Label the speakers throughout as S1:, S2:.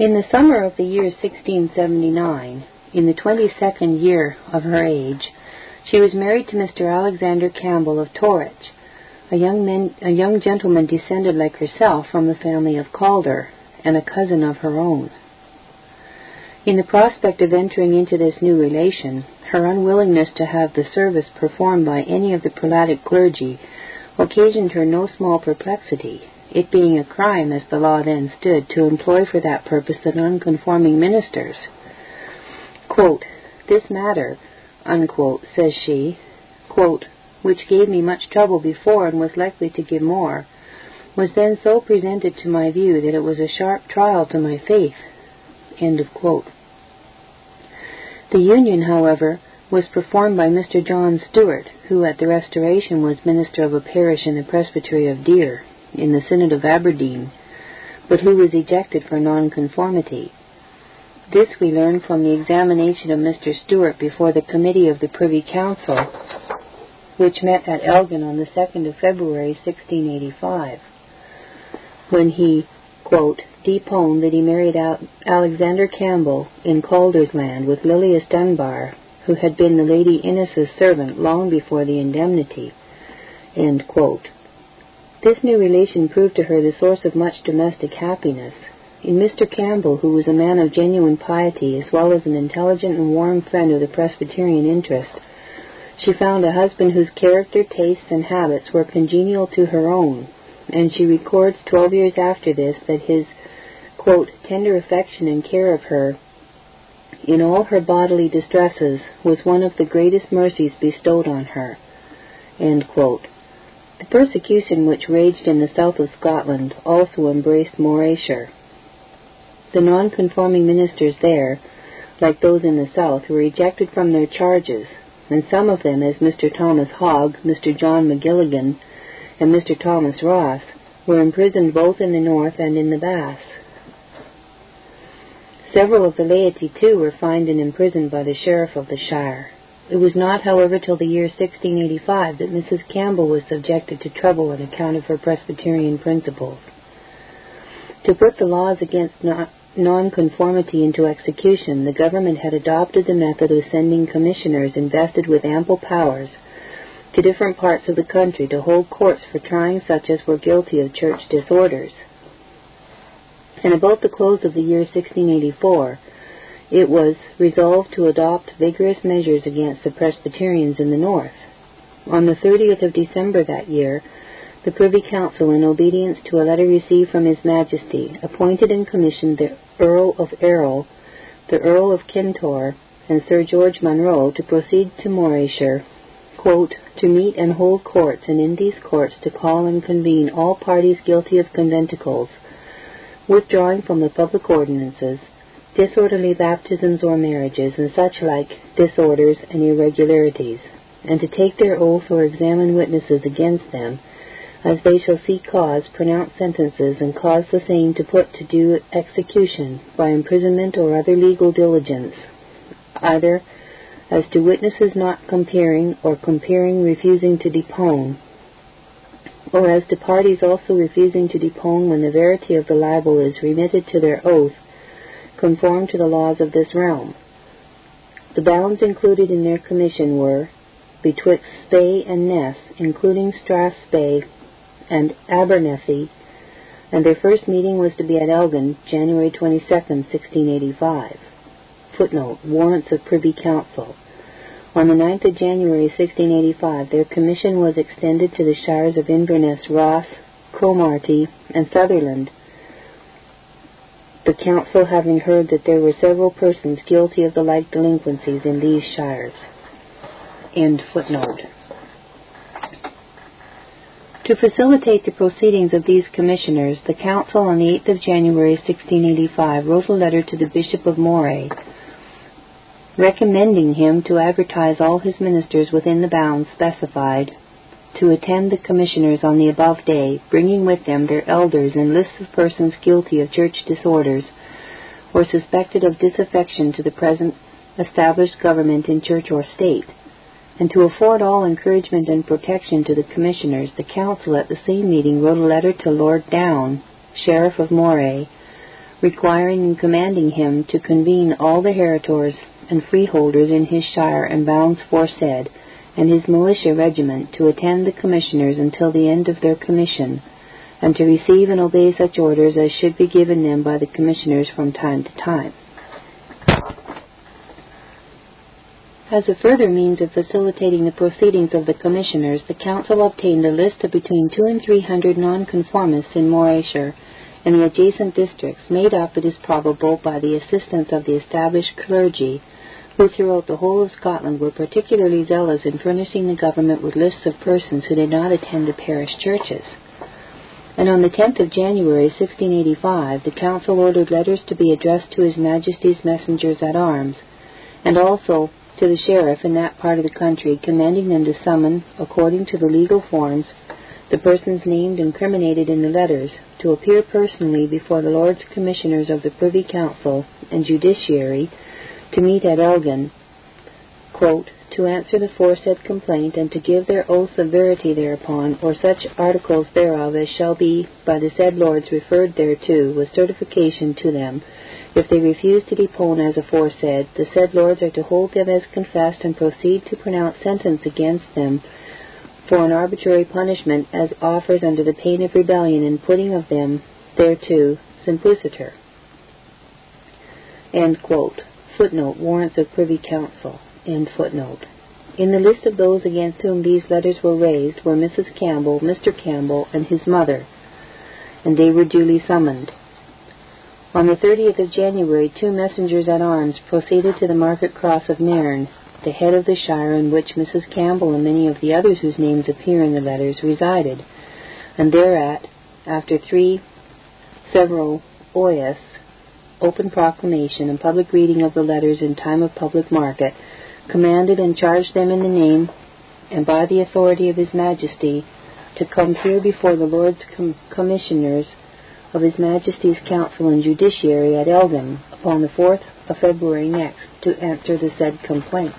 S1: In the summer of the year 1679, in the twenty-second year of her age, she was married to Mr. Alexander Campbell of Torrich, a young, man, a young gentleman descended like herself from the family of Calder, and a cousin of her own. In the prospect of entering into this new relation, her unwillingness to have the service performed by any of the prelatic clergy occasioned her no small perplexity, it being a crime, as the law then stood, to employ for that purpose the nonconforming ministers. Quote, this matter, unquote, says she, quote, which gave me much trouble before and was likely to give more, was then so presented to my view that it was a sharp trial to my faith. End of quote. The union, however, was performed by Mr. John Stewart, who at the Restoration was minister of a parish in the Presbytery of Deer, in the Synod of Aberdeen, but who was ejected for nonconformity. This we learn from the examination of Mr. Stewart before the committee of the Privy Council, which met at Elgin on the 2nd of February, 1685, when he, quote, deponed that he married Alexander Campbell in Calder's land with Lilias Dunbar, who had been the Lady Innes's servant long before the indemnity. This new relation proved to her the source of much domestic happiness. In Mr. Campbell, who was a man of genuine piety as well as an intelligent and warm friend of the Presbyterian interest, she found a husband whose character, tastes, and habits were congenial to her own, and she records twelve years after this that his quote, tender affection and care of her in all her bodily distresses was one of the greatest mercies bestowed on her. The persecution which raged in the south of Scotland also embraced Morayshire. The nonconforming ministers there, like those in the south, were ejected from their charges, and some of them, as Mr. Thomas Hogg, Mr. John McGilligan, and Mr. Thomas Ross, were imprisoned both in the north and in the Bass. Several of the laity, too, were fined and imprisoned by the sheriff of the shire. It was not, however, till the year 1685 that Mrs. Campbell was subjected to trouble on account of her Presbyterian principles. To put the laws against nonconformity into execution, the government had adopted the method of sending commissioners invested with ample powers to different parts of the country to hold courts for trying such as were guilty of church disorders. And about the close of the year 1684, it was resolved to adopt vigorous measures against the Presbyterians in the north. On the 30th of December that year, the Privy Council, in obedience to a letter received from His Majesty, appointed and commissioned the Earl of Errol, the Earl of Kintore, and Sir George Munro to proceed to Morayshire, quote, to meet and hold courts, and in these courts to call and convene all parties guilty of conventicles, withdrawing from the public ordinances, disorderly baptisms or marriages, and such like disorders and irregularities, and to take their oath or examine witnesses against them, as they shall see cause, pronounce sentences, and cause the same to put to due execution by imprisonment or other legal diligence, either as to witnesses not comparing or comparing refusing to depone, or as to parties also refusing to depone when the verity of the libel is remitted to their oath conform to the laws of this realm. The bounds included in their commission were betwixt Spey and Ness, including Strathspey and Abernethy, and their first meeting was to be at Elgin, January 22, 1685. Footnote, Warrants of Privy Council. On the 9th of January, 1685, their commission was extended to the shires of Inverness, Ross, Cromarty, and Sutherland, the council having heard that there were several persons guilty of the like delinquencies in these shires. To facilitate the proceedings of these commissioners, the council on the 8th of January 1685 wrote a letter to the Bishop of Moray, recommending him to advertise all his ministers within the bounds specified to attend the commissioners on the above day, bringing with them their elders and lists of persons guilty of church disorders or suspected of disaffection to the present established government in church or state, and to afford all encouragement and protection to the commissioners, the council at the same meeting wrote a letter to Lord Doune, Sheriff of Moray, requiring and commanding him to convene all the heritors and freeholders in his shire and bounds foresaid, and his militia regiment to attend the commissioners until the end of their commission, and to receive and obey such orders as should be given them by the commissioners from time to time. As a further means of facilitating the proceedings of the commissioners, the council obtained a list of between two and three hundred nonconformists in Morayshire and the adjacent districts, made up, it is probable, by the assistance of the established clergy, throughout the whole of Scotland were particularly zealous in furnishing the government with lists of persons who did not attend the parish churches. And on the 10th of January, 1685, the council ordered letters to be addressed to His Majesty's messengers at arms, and also to the sheriff in that part of the country, commanding them to summon, according to the legal forms, the persons named and criminated in the letters, to appear personally before the Lords Commissioners of the Privy Council and Judiciary, to meet at Elgin, quote, to answer the foresaid complaint, and to give their oath of verity thereupon, or such articles thereof as shall be by the said lords referred thereto, with certification to them, if they refuse to depone as aforesaid, the said lords are to hold them as confessed and proceed to pronounce sentence against them for an arbitrary punishment as offers under the pain of rebellion and putting of them thereto simpliciter. End quote. Footnote, warrants of Privy Council. End footnote. In the list of those against whom these letters were raised were Mrs. Campbell, Mr. Campbell, and his mother, and they were duly summoned. On the 30th of January, two messengers at arms proceeded to the market cross of Nairn, the head of the shire in which Mrs. Campbell and many of the others whose names appear in the letters resided, and thereat, after three several oaths, open proclamation, and public reading of the letters in time of public market, commanded and charged them in the name and by the authority of His Majesty to come here before the Lords Com- Commissioners of His Majesty's Council and Judiciary at Elgin upon the 4th of February next to answer the said complaint.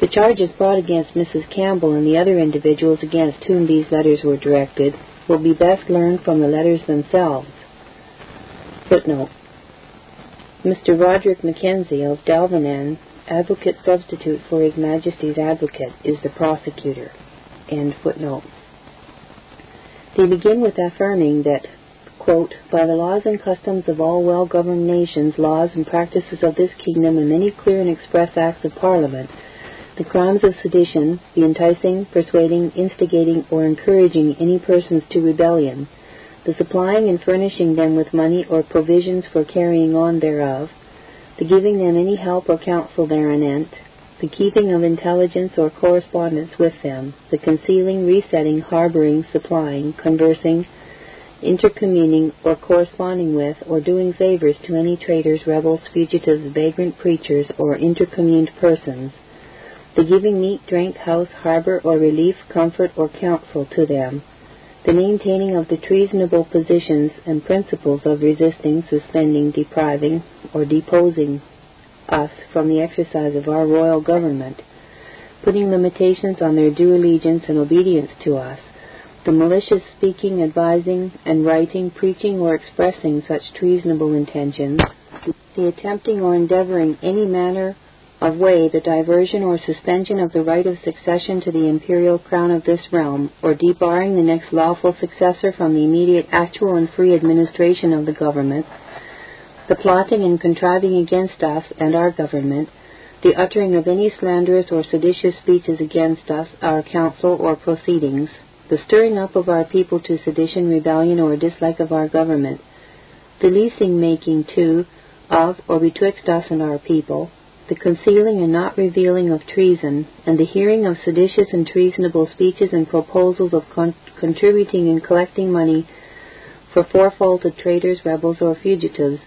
S1: The charges brought against Mrs. Campbell and the other individuals against whom these letters were directed will be best learned from the letters themselves. Footnote. Mr. Roderick Mackenzie of Dalvennan, advocate substitute for His Majesty's advocate, is the prosecutor. End footnote. They begin with affirming that quote, By the laws and customs of all well governed nations, laws and practices of this kingdom, and many clear and express acts of Parliament, the crimes of sedition, the enticing, persuading, instigating, or encouraging any persons to rebellion, the supplying and furnishing them with money or provisions for carrying on thereof, the giving them any help or counsel thereanent, the keeping of intelligence or correspondence with them, the concealing, resetting, harboring, supplying, conversing, intercommuning or corresponding with, or doing favors to any traitors, rebels, fugitives, vagrant preachers, or intercommuned persons, the giving meat, drink, house, harbor, or relief, comfort, or counsel to them, the maintaining of the treasonable positions and principles of resisting, suspending, depriving, or deposing us from the exercise of our royal government, putting limitations on their due allegiance and obedience to us, the malicious speaking, advising, and writing, preaching, or expressing such treasonable intentions, the attempting or endeavoring any manner of way the diversion or suspension of the right of succession to the imperial crown of this realm, or debarring the next lawful successor from the immediate actual and free administration of the government, the plotting and contriving against us and our government, the uttering of any slanderous or seditious speeches against us, our council, or proceedings, the stirring up of our people to sedition, rebellion, or dislike of our government, the leasing making too of or betwixt us and our people, the concealing and not revealing of treason, and the hearing of seditious and treasonable speeches and proposals of con- contributing and collecting money for fourfolded traitors, rebels, or fugitives,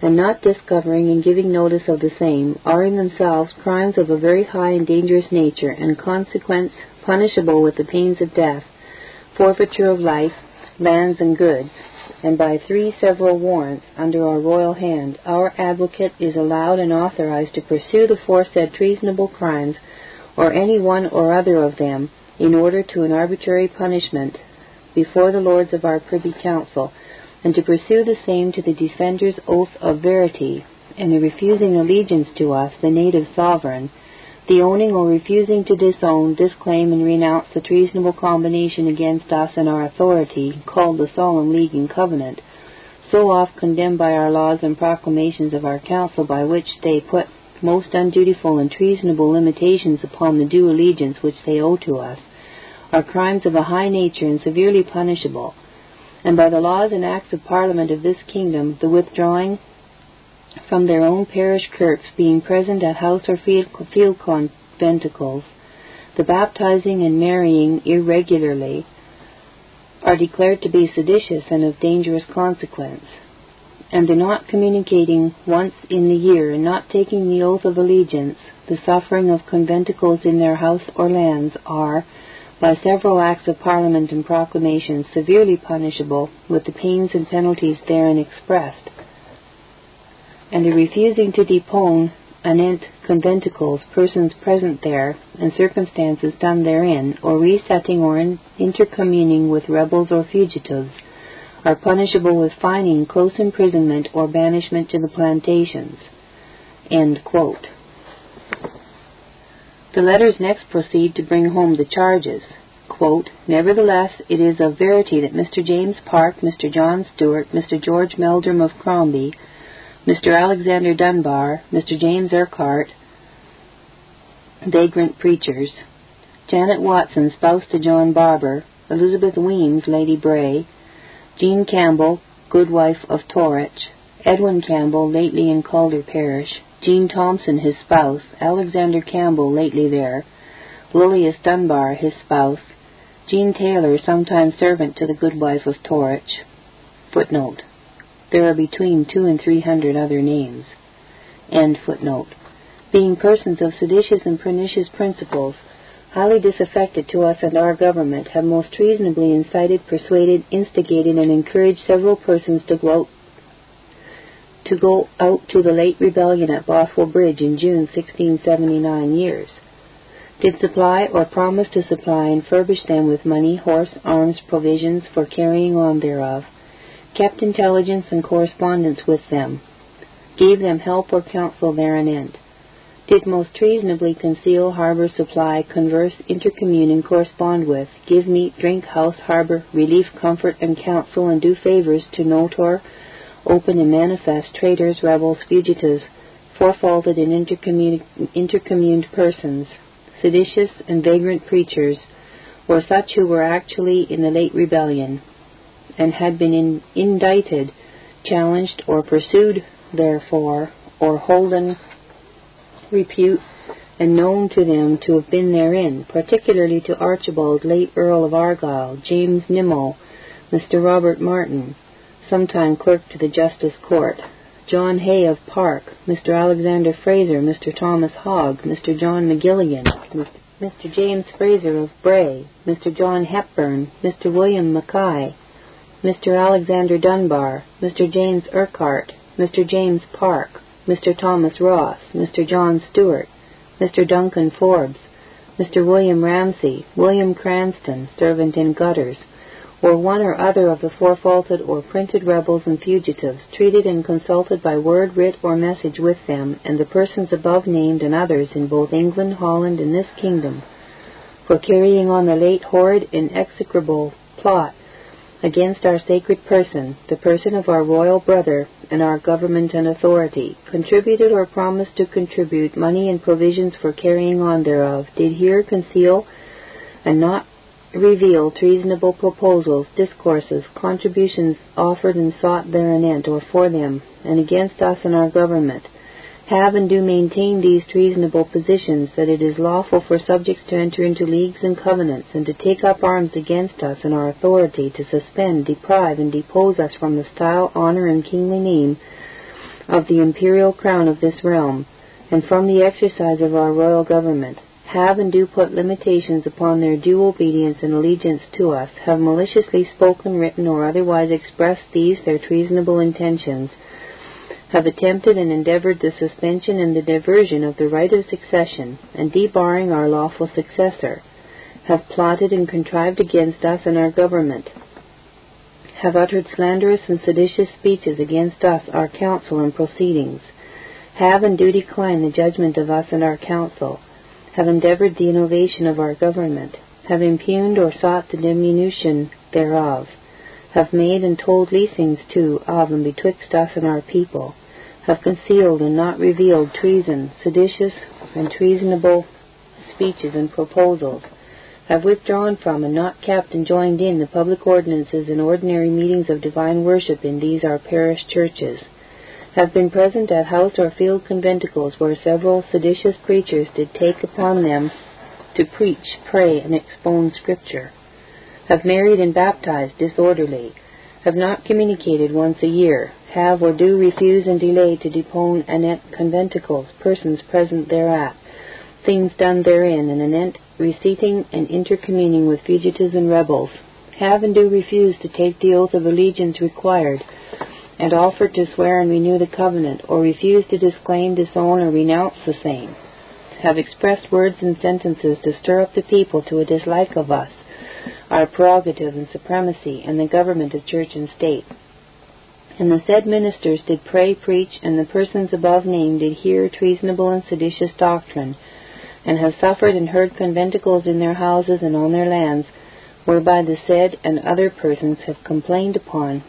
S1: and not discovering and giving notice of the same, are in themselves crimes of a very high and dangerous nature, and consequence punishable with the pains of death, forfeiture of life, lands, and goods, and by three several warrants under our royal hand, our advocate is allowed and authorized to pursue the foresaid treasonable crimes, or any one or other of them, in order to an arbitrary punishment, before the lords of our privy council, and to pursue the same to the defender's oath of verity, and the refusing allegiance to us, the native sovereign, the owning or refusing to disown, disclaim, and renounce the treasonable combination against us and our authority, called the Solemn League and Covenant, so oft condemned by our laws and proclamations of our council, by which they put most undutiful and treasonable limitations upon the due allegiance which they owe to us, are crimes of a high nature and severely punishable, and by the laws and acts of Parliament of this kingdom, the withdrawing from their own parish kirks, being present at house or field, conventicles, the baptizing and marrying irregularly, are declared to be seditious and of dangerous consequence. And the not communicating once in the year and not taking the oath of allegiance, the suffering of conventicles in their house or lands are, by several acts of Parliament and proclamations, severely punishable with the pains and penalties therein expressed and the refusing to depone anent conventicles persons present there, and circumstances done therein, or resetting or in intercommuning with rebels or fugitives, are punishable with fining, close imprisonment, or banishment to the plantations. The letters next proceed to bring home the charges. Quote, Nevertheless, it is of verity that Mr. James Park, Mr. John Stewart, Mr. George Meldrum of Crombie, Mr. Alexander Dunbar, Mr. James Urquhart, vagrant preachers, Janet Watson, spouse to John Barber, Elizabeth Weems, Lady Bray, Jean Campbell, goodwife of Torrich, Edwin Campbell, lately in Calder Parish, Jean Thompson, his spouse, Alexander Campbell, lately there, Lilias Dunbar, his spouse, Jean Taylor, sometime servant to the goodwife of Torrich. Footnote. There are between two and three hundred other names. Being persons of seditious and pernicious principles, highly disaffected to us and our government, have most treasonably incited, persuaded, instigated, and encouraged several persons to go to go out to the late rebellion at Bothwell Bridge in June 1679 years. Did supply or promise to supply and furbish them with money, horse, arms, provisions for carrying on thereof, kept intelligence and correspondence with them, gave them help or counsel thereanent, did most treasonably conceal, harbor, supply, converse, intercommune, and correspond with, give meat, drink, house, harbor, relief, comfort, and counsel, and do favors to notor, open and manifest, traitors, rebels, fugitives, fourfaulted and intercommuned persons, seditious and vagrant preachers, or such who were actually in the late rebellion, and had been in, indicted, challenged, or pursued therefore, or holden repute and known to them to have been therein, particularly to Archibald, late Earl of Argyll, James Nimmo, Mr. Robert Martin, sometime clerk to the Justice Court, John Hay of Park, Mr. Alexander Fraser, Mr. Thomas Hogg, Mr. John McGilligan, Mr. James Fraser of Brea, Mr. John Hepburn, Mr. William Mackay, Mr. Alexander Dunbar, Mr. James Urquhart, Mr. James Park, Mr. Thomas Ross, Mr. John Stewart, Mr. Duncan Forbes, Mr. William Ramsay, William Cranston, servant in gutters, or one or other of the fourfaulted or printed rebels and fugitives, treated and consulted by word, writ, or message with them, and the persons above named and others in both England, Holland, and this kingdom, for carrying on the late horrid and execrable plot against our sacred person, the person of our royal brother, and our government and authority, contributed or promised to contribute money and provisions for carrying on thereof, did here conceal and not reveal treasonable proposals, discourses, contributions offered and sought thereanent or for them, and against us and our government, have and do maintain these treasonable positions, that it is lawful for subjects to enter into leagues and covenants, and to take up arms against us and our authority, to suspend, deprive, and depose us from the style, honor, and kingly name of the imperial crown of this realm, and from the exercise of our royal government, have and do put limitations upon their due obedience and allegiance to us, have maliciously spoken, written, or otherwise expressed these their treasonable intentions, have attempted and endeavored the suspension and the diversion of the right of succession, and debarring our lawful successor, have plotted and contrived against us and our government, have uttered slanderous and seditious speeches against us, our counsel and proceedings, have and do decline the judgment of us and our counsel, have endeavored the innovation of our government, have impugned or sought the diminution thereof, have made and told leasings to, of, and betwixt us and our people, have concealed and not revealed treason, seditious and treasonable speeches and proposals, have withdrawn from and not kept and joined in the public ordinances and ordinary meetings of divine worship in these our parish churches, have been present at house or field conventicles where several seditious preachers did take upon them to preach, pray, and expone Scripture, have married and baptized disorderly, have not communicated once a year, have or do refuse and delay to depone anent conventicles, persons present thereat, things done therein, and anent receipting and intercommuning with fugitives and rebels, have and do refuse to take the oath of allegiance required, and offer to swear and renew the covenant, or refuse to disclaim, disown, or renounce the same, have expressed words and sentences to stir up the people to a dislike of us, our prerogative and supremacy, and the government of church and state. And the said ministers did pray, preach, and the persons above named did hear treasonable and seditious doctrine, and have suffered and heard conventicles in their houses and on their lands, whereby the said and other persons have complained upon,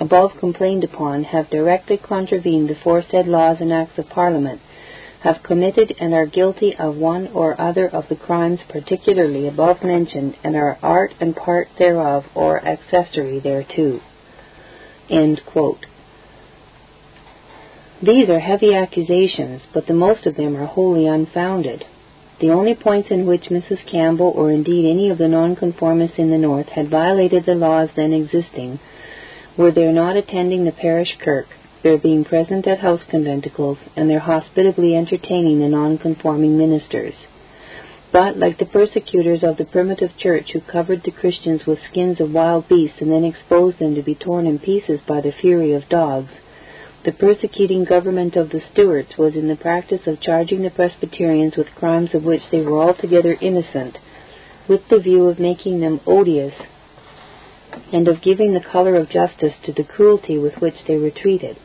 S1: above complained upon, have directly contravened the foresaid laws and acts of Parliament, have committed and are guilty of one or other of the crimes particularly above mentioned, and are art and part thereof or accessory thereto. These are heavy accusations, but the most of them are wholly unfounded. The only points in which Mrs. Campbell, or indeed any of the nonconformists in the North, had violated the laws then existing, were their not attending the parish kirk, their being present at house conventicles, and their hospitably entertaining the nonconforming ministers. But, like the persecutors of the primitive church who covered the Christians with skins of wild beasts and then exposed them to be torn in pieces by the fury of dogs, the persecuting government of the Stuarts was in the practice of charging the Presbyterians with crimes of which they were altogether innocent, with the view of making them odious and of giving the color of justice to the cruelty with which they were treated.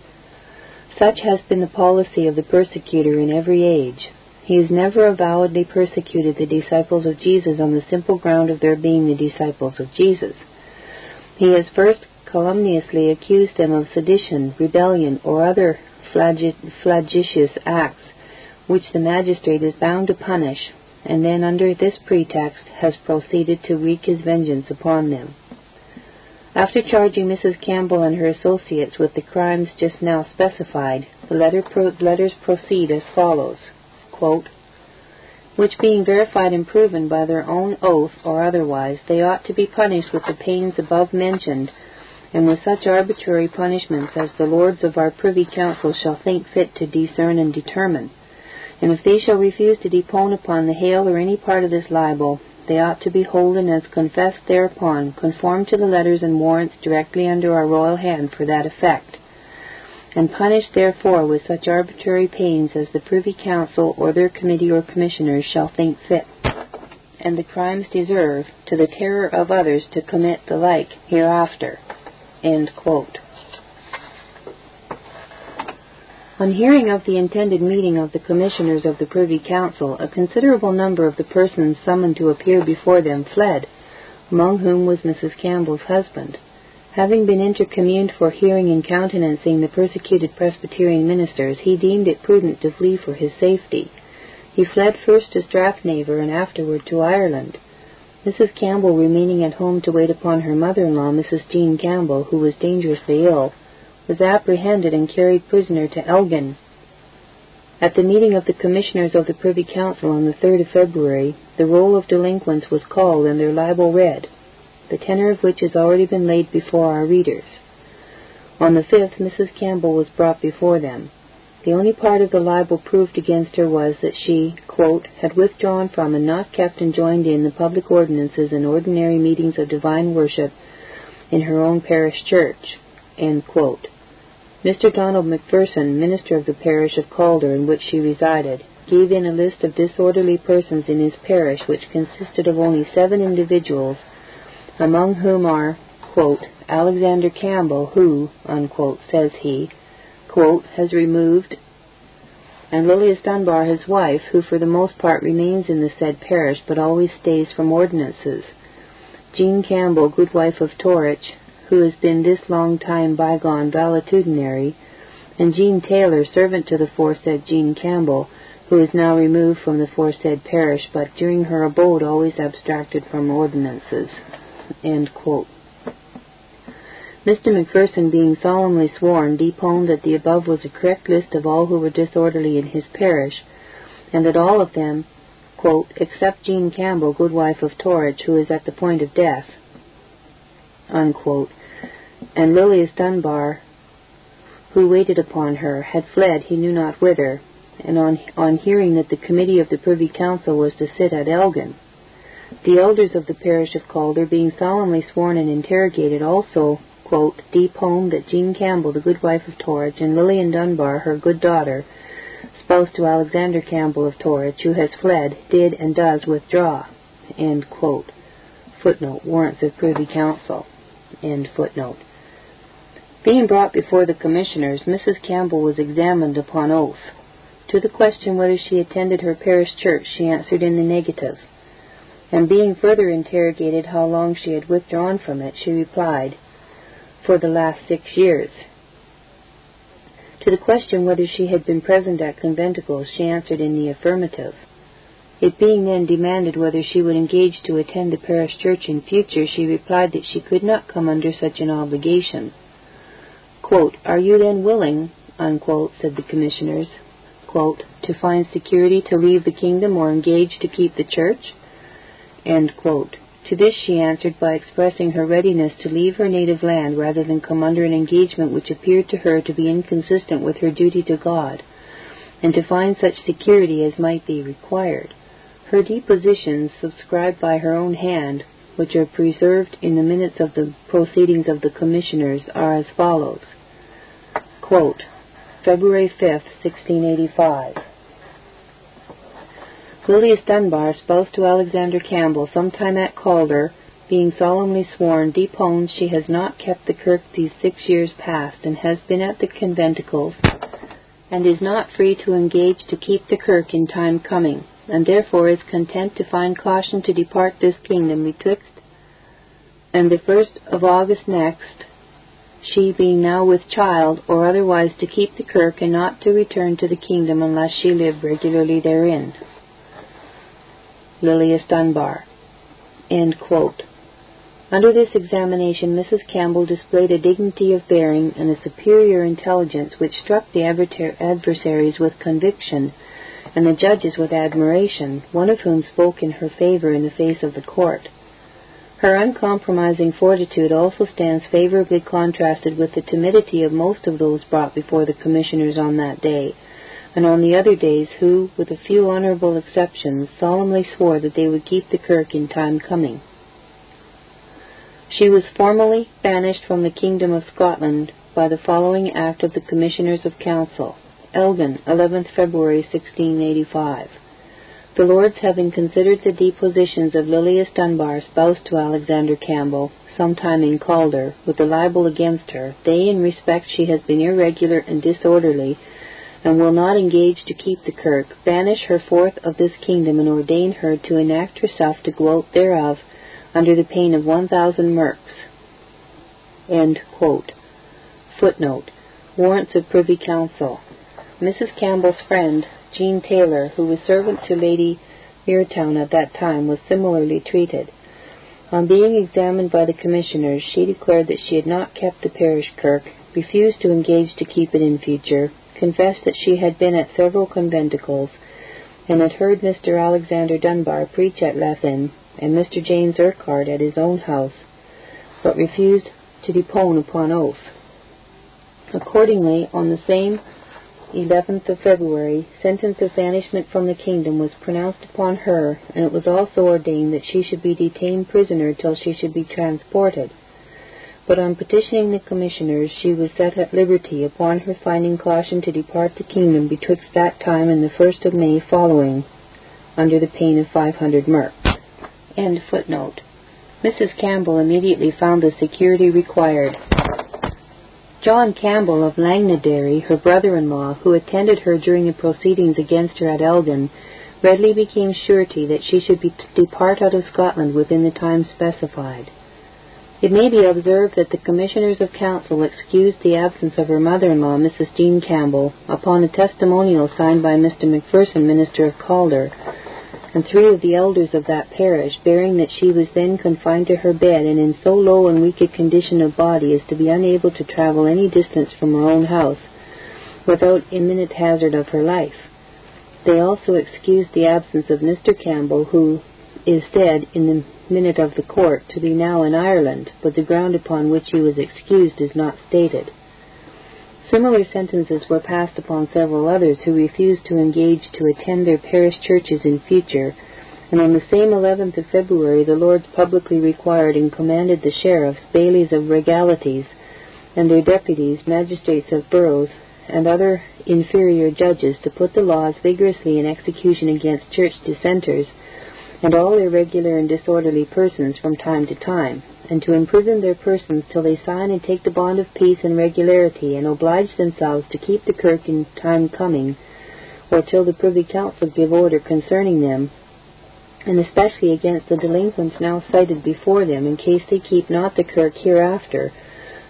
S1: Such has been the policy of the persecutor in every age. He has never avowedly persecuted the disciples of Jesus on the simple ground of their being the disciples of Jesus. He has first calumniously accused them of sedition, rebellion, or other flagitious acts which the magistrate is bound to punish, and then under this pretext has proceeded to wreak his vengeance upon them. After charging Mrs. Campbell and her associates with the crimes just now specified, the letter pro- letters proceed as follows quote, which being verified and proven by their own oath or otherwise, they ought to be punished with the pains above mentioned and with such arbitrary punishments as the lords of our privy council shall think fit to discern and determine. And if they shall refuse to depone upon the hail or any part of this libel, they ought to be holden as confessed thereupon, conform to the letters and warrants directly under our royal hand for that effect, and punished therefore with such arbitrary pains as the privy council or their committee or commissioners shall think fit, and the crimes deserve, to the terror of others to commit the like hereafter. On hearing of the intended meeting of the Commissioners of the Privy Council, a considerable number of the persons summoned to appear before them fled, among whom was Mrs. Campbell's husband. Having been intercommuned for hearing and countenancing the persecuted Presbyterian ministers, he deemed it prudent to flee for his safety. He fled first to Strathnaver and afterward to Ireland. Mrs. Campbell remaining at home to wait upon her mother-in-law, Mrs. Jean Campbell, who was dangerously ill, was apprehended and carried prisoner to Elgin. At the meeting of the Commissioners of the Privy Council on the 3rd of February, the roll of delinquents was called and their libel read, the tenor of which has already been laid before our readers. On the 5th, Mrs. Campbell was brought before them. The only part of the libel proved against her was that she, quote, had withdrawn from and not kept and joined in the public ordinances and ordinary meetings of divine worship in her own parish church. Mr. Donald McPherson, minister of the parish of Calder in which she resided, gave in a list of disorderly persons in his parish which consisted of only seven individuals, among whom are Alexander Campbell, who, unquote, says he, quote, has removed, and Lilias Dunbar, his wife, who for the most part remains in the said parish, but always stays from ordinances. Jean Campbell, good wife of Torrich, who has been this long time bygone valetudinary, and Jean Taylor, servant to the foresaid Jean Campbell, who is now removed from the foresaid parish, but during her abode always abstracted from ordinances. Mr. Macpherson, being solemnly sworn, deponed that the above was a correct list of all who were disorderly in his parish, and that all of them, quote, except Jean Campbell, good wife of Torrich, who is at the point of death, unquote, and Lilias Dunbar, who waited upon her, had fled he knew not whither, and on, on hearing that the committee of the Privy Council was to sit at Elgin, the elders of the parish of Calder, being solemnly sworn and interrogated, also, quote, deponed that Jean Campbell, the good wife of Torrich, and Lilias Dunbar, her good daughter, spouse to Alexander Campbell of Torrich, who has fled, did and does withdraw. End quote. Footnote. Warrants of Privy Council. End footnote. Being brought before the commissioners, Mrs. Campbell was examined upon oath. To the question whether she attended her parish church, she answered in the negative. And being further interrogated how long she had withdrawn from it, she replied, For the last six years. To the question whether she had been present at conventicles, she answered in the affirmative. It being then demanded whether she would engage to attend the parish church in future, she replied that she could not come under such an obligation. Are you then willing, said the commissioners, to find security to leave the kingdom or engage to keep the church? To this she answered by expressing her readiness to leave her native land rather than come under an engagement which appeared to her to be inconsistent with her duty to God, and to find such security as might be required. Her depositions, subscribed by her own hand, which are preserved in the minutes of the proceedings of the commissioners, are as follows. Quote, February 5, 1685. Lilias Dunbar, spouse to Alexander Campbell, sometime at Calder, being solemnly sworn, deponed she has not kept the kirk these six years past, and has been at the conventicles, and is not free to engage to keep the kirk in time coming, and therefore is content to find caution to depart this kingdom betwixt and the first of August next, she being now with child, or otherwise to keep the kirk and not to return to the kingdom unless she live regularly therein. Lilias Dunbar. Under this examination, Mrs. Campbell displayed a dignity of bearing and a superior intelligence which struck the adversaries with conviction and the judges with admiration, one of whom spoke in her favor in the face of the court. Her uncompromising fortitude also stands favorably contrasted with the timidity of most of those brought before the commissioners on that day and on the other days, who, with a few honourable exceptions, solemnly swore that they would keep the kirk in time coming. She was formally banished from the kingdom of Scotland by the following act of the Commissioners of Council. Elgin, 11th February 1685. The Lords having considered the depositions of Lilias Dunbar, spouse to Alexander Campbell, sometime in Calder, with the libel against her, they, in respect she has been irregular and disorderly, and will not engage to keep the kirk, banish her forth of this kingdom, and ordain her to enact herself to go out thereof under the pain of one thousand merks. Footnote. Warrants of Privy Council. Mrs. Campbell's friend, Jean Taylor, who was servant to Lady Muirtown at that time, was similarly treated. On being examined by the commissioners, she declared that she had not kept the parish kirk, refused to engage to keep it in future, confessed that she had been at several conventicles, and had heard Mr. Alexander Dunbar preach at Lethen and Mr. James Urquhart at his own house, but refused to depone upon oath. Accordingly, on the same 11th of February, sentence of banishment from the kingdom was pronounced upon her, and it was also ordained that she should be detained prisoner till she should be transported but on petitioning the commissioners, she was set at liberty upon her finding caution to depart the kingdom betwixt that time and the first of May following, under the pain of five hundred merks. End footnote. Mrs. Campbell immediately found the security required. John Campbell of Lagnaderry, her brother-in-law, who attended her during the proceedings against her at Elgin, readily became surety that she should be depart out of Scotland within the time specified. It may be observed that the Commissioners of Council excused the absence of her mother-in-law, Mrs. Jean Campbell, upon a testimonial signed by Mr. Macpherson, Minister of Calder, and three of the elders of that parish, bearing that she was then confined to her bed and in so low and weak a condition of body as to be unable to travel any distance from her own house without imminent hazard of her life. They also excused the absence of Mr. Campbell, who is said in the minute of the court to be now in Ireland, but the ground upon which he was excused is not stated. Similar sentences were passed upon several others who refused to engage to attend their parish churches in future, and on the same 11th of February the Lords publicly required and commanded the sheriffs, bailies of regalities, and their deputies, magistrates of boroughs, and other inferior judges to put the laws vigorously in execution against church dissenters and all irregular and disorderly persons from time to time, and to imprison their persons till they sign and take the bond of peace and regularity, and oblige themselves to keep the kirk in time coming, or till the Privy Council give order concerning them, and especially against the delinquents now cited before them, in case they keep not the kirk hereafter,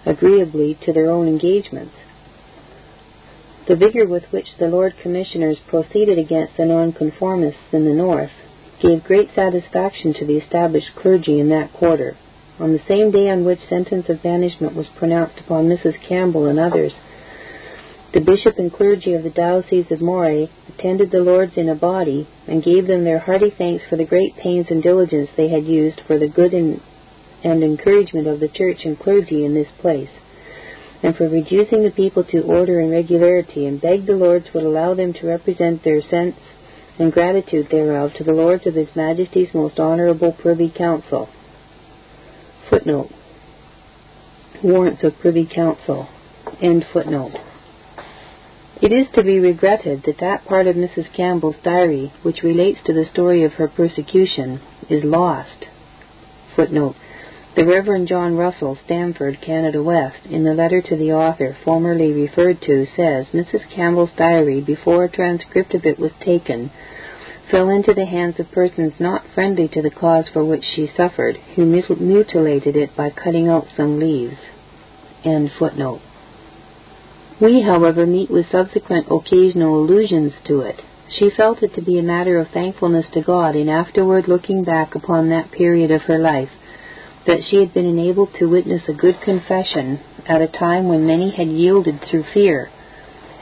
S1: agreeably to their own engagements. The vigour with which the Lord Commissioners proceeded against the Nonconformists in the north gave great satisfaction to the established clergy in that quarter. On the same day on which sentence of banishment was pronounced upon Mrs. Campbell and others, the bishop and clergy of the diocese of Moray attended the lords in a body and gave them their hearty thanks for the great pains and diligence they had used for the good and, and encouragement of the church and clergy in this place, and for reducing the people to order and regularity, and begged the lords would allow them to represent their sense and gratitude thereof to the Lords of His Majesty's most honourable Privy Council. Footnote. Warrants of Privy Council. End footnote. It is to be regretted that that part of Mrs. Campbell's diary which relates to the story of her persecution is lost. Footnote. The Reverend John Russell, Stamford, Canada West, in the letter to the author formerly referred to, says Mrs. Campbell's diary, before a transcript of it was taken, fell into the hands of persons not friendly to the cause for which she suffered, who mutilated it by cutting out some leaves. We, however, meet with subsequent occasional allusions to it. She felt it to be a matter of thankfulness to God in afterward looking back upon that period of her life that she had been enabled to witness a good confession at a time when many had yielded through fear,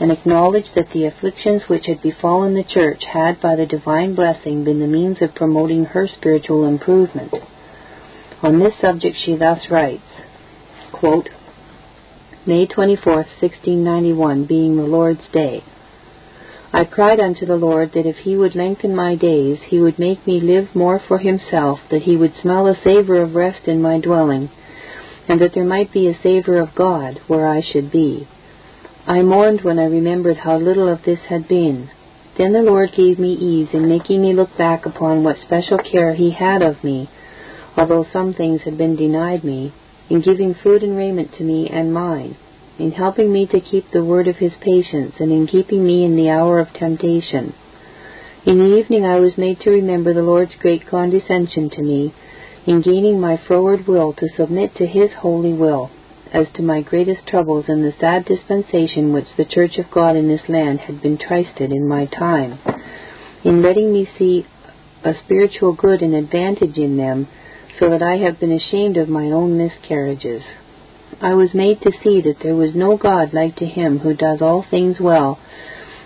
S1: and acknowledged that the afflictions which had befallen the church had by the divine blessing been the means of promoting her spiritual improvement. On this subject she thus writes, quote, May 24, 1691, being the Lord's Day. I cried unto the Lord that if he would lengthen my days, he would make me live more for himself, that he would smell a savour of rest in my dwelling, and that there might be a savour of God where I should be. I mourned when I remembered how little of this had been. Then the Lord gave me ease in making me look back upon what special care he had of me, although some things had been denied me, in giving food and raiment to me and mine in helping me to keep the word of his patience, and in keeping me in the hour of temptation. In the evening I was made to remember the Lord's great condescension to me, in gaining my froward will to submit to his holy will, as to my greatest troubles and the sad dispensation which the Church of God in this land had been trysted in my time, in letting me see a spiritual good and advantage in them, so that I have been ashamed of my own miscarriages. I was made to see that there was no God like to him who does all things well,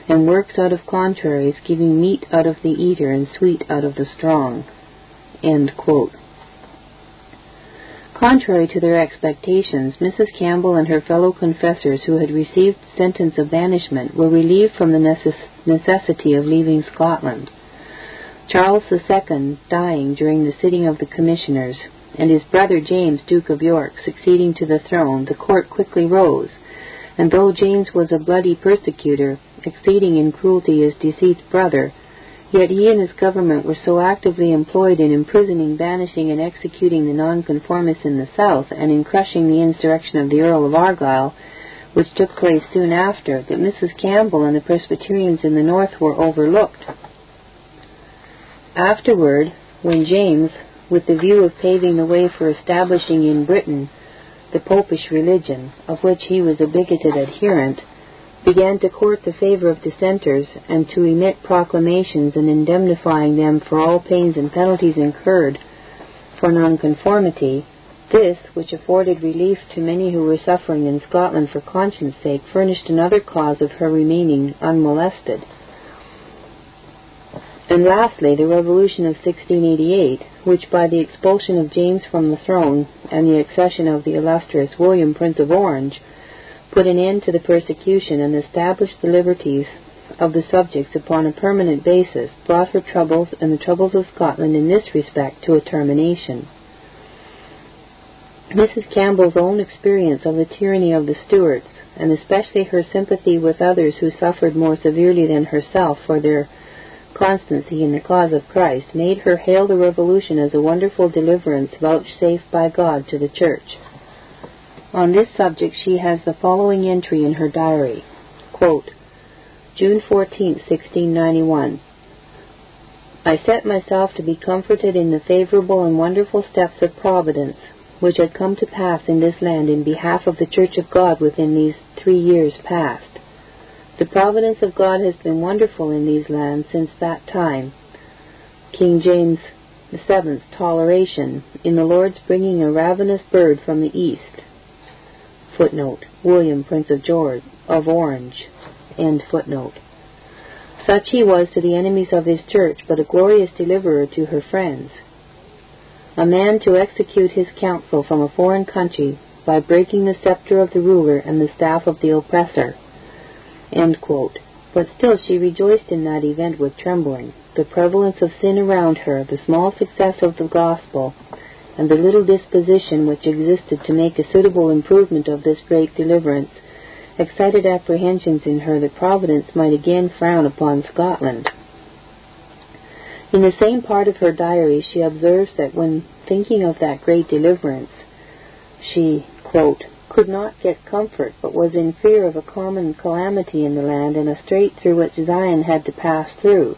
S1: and works out of contraries, giving meat out of the eater and sweet out of the strong. Contrary to their expectations, Mrs. Campbell and her fellow confessors who had received sentence of banishment were relieved from the necess- necessity of leaving Scotland. Charles II, dying during the sitting of the commissioners, and his brother James, Duke of York, succeeding to the throne, the court quickly rose, and though James was a bloody persecutor, exceeding in cruelty his deceased brother, Yet he and his government were so actively employed in imprisoning, banishing, and executing the nonconformists in the south, and in crushing the insurrection of the Earl of Argyll, which took place soon after, that Mrs. Campbell and the Presbyterians in the north were overlooked. Afterward, when James, with the view of paving the way for establishing in Britain the popish religion, of which he was a bigoted adherent, began to court the favor of dissenters and to emit proclamations and indemnifying them for all pains and penalties incurred for nonconformity, this, which afforded relief to many who were suffering in Scotland for conscience sake, furnished another cause of her remaining unmolested. And lastly, the Revolution of 1688, which by the expulsion of James from the throne and the accession of the illustrious William, Prince of Orange, put an end to the persecution and established the liberties of the subjects upon a permanent basis, brought her troubles and the troubles of Scotland in this respect to a termination. Mrs. Campbell's own experience of the tyranny of the Stuarts, and especially her sympathy with others who suffered more severely than herself for their constancy in the cause of Christ, made her hail the Revolution as a wonderful deliverance vouchsafed by God to the Church. On this subject she has the following entry in her diary. Quote, June 14, 1691. I set myself to be comforted in the favorable and wonderful steps of Providence, which had come to pass in this land in behalf of the Church of God within these three years past. The providence of God has been wonderful in these lands since that time. King James VII's toleration in the Lord's bringing a ravenous bird from the east, Footnote: William, Prince of George of Orange. Such he was to the enemies of his church, but a glorious deliverer to her friends. A man to execute his counsel from a foreign country by breaking the scepter of the ruler and the staff of the oppressor. But still she rejoiced in that event with trembling. The prevalence of sin around her, the small success of the gospel, and the little disposition which existed to make a suitable improvement of this great deliverance excited apprehensions in her that Providence might again frown upon Scotland. In the same part of her diary she observes that when thinking of that great deliverance, she, quote, could not get comfort, but was in fear of a common calamity in the land and a strait through which Zion had to pass through,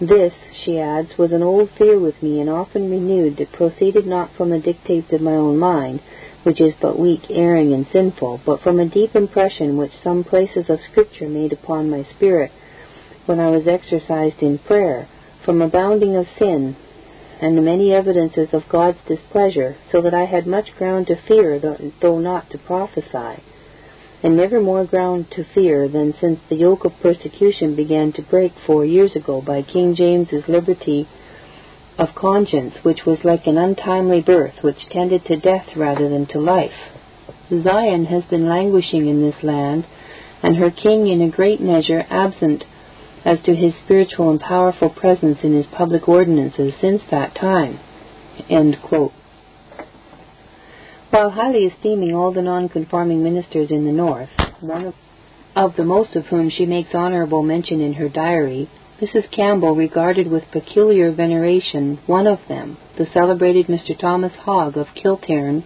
S1: this, she adds, was an old fear with me and often renewed that proceeded not from the dictates of my own mind, which is but weak, erring, and sinful, but from a deep impression which some places of Scripture made upon my spirit when I was exercised in prayer, from abounding of sin, and the many evidences of God's displeasure, so that I had much ground to fear, though not to prophesy and never more ground to fear than since the yoke of persecution began to break four years ago by King James's liberty of conscience, which was like an untimely birth, which tended to death rather than to life. Zion has been languishing in this land, and her king in a great measure absent as to his spiritual and powerful presence in his public ordinances since that time. While highly esteeming all the nonconforming ministers in the North, one of, of the most of whom she makes honorable mention in her diary, Mrs. Campbell regarded with peculiar veneration one of them, the celebrated Mr. Thomas Hogg of Kiltearn,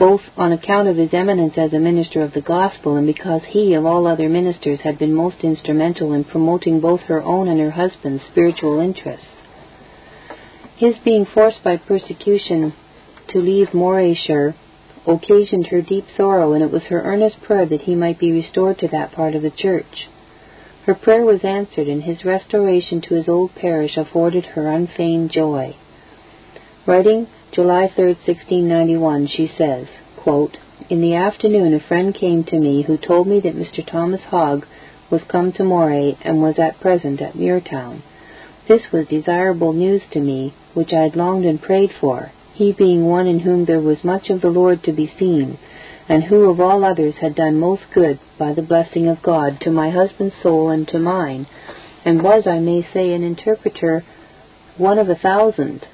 S1: both on account of his eminence as a minister of the gospel and because he, of all other ministers, had been most instrumental in promoting both her own and her husband's spiritual interests. His being forced by persecution to leave Morayshire occasioned her deep sorrow, and it was her earnest prayer that he might be restored to that part of the church. Her prayer was answered, and his restoration to his old parish afforded her unfeigned joy. Writing July 3, 1691, she says, quote, In the afternoon a friend came to me who told me that Mr. Thomas Hogg was come to Moray and was at present at Muirtown. This was desirable news to me, which I had longed and prayed for, he being one in whom there was much of the Lord to be seen, and who of all others had done most good by the blessing of God to my husband's soul and to mine, and was, I may say, an interpreter one of a thousand.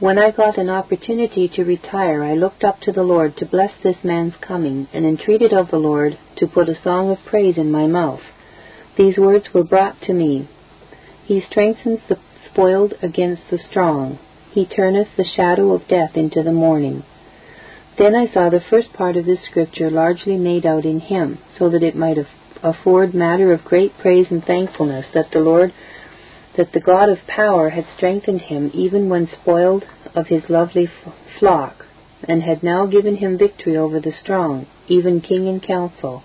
S1: When I got an opportunity to retire, I looked up to the Lord to bless this man's coming, and entreated of the Lord to put a song of praise in my mouth. these words were brought to me He strengthens the spoiled against the strong, He turneth the shadow of death into the morning. Then I saw the first part of this scripture largely made out in him, so that it might afford matter of great praise and thankfulness that the Lord, that the God of power had strengthened him even when spoiled of his lovely flock, and had now given him victory over the strong, even king and council,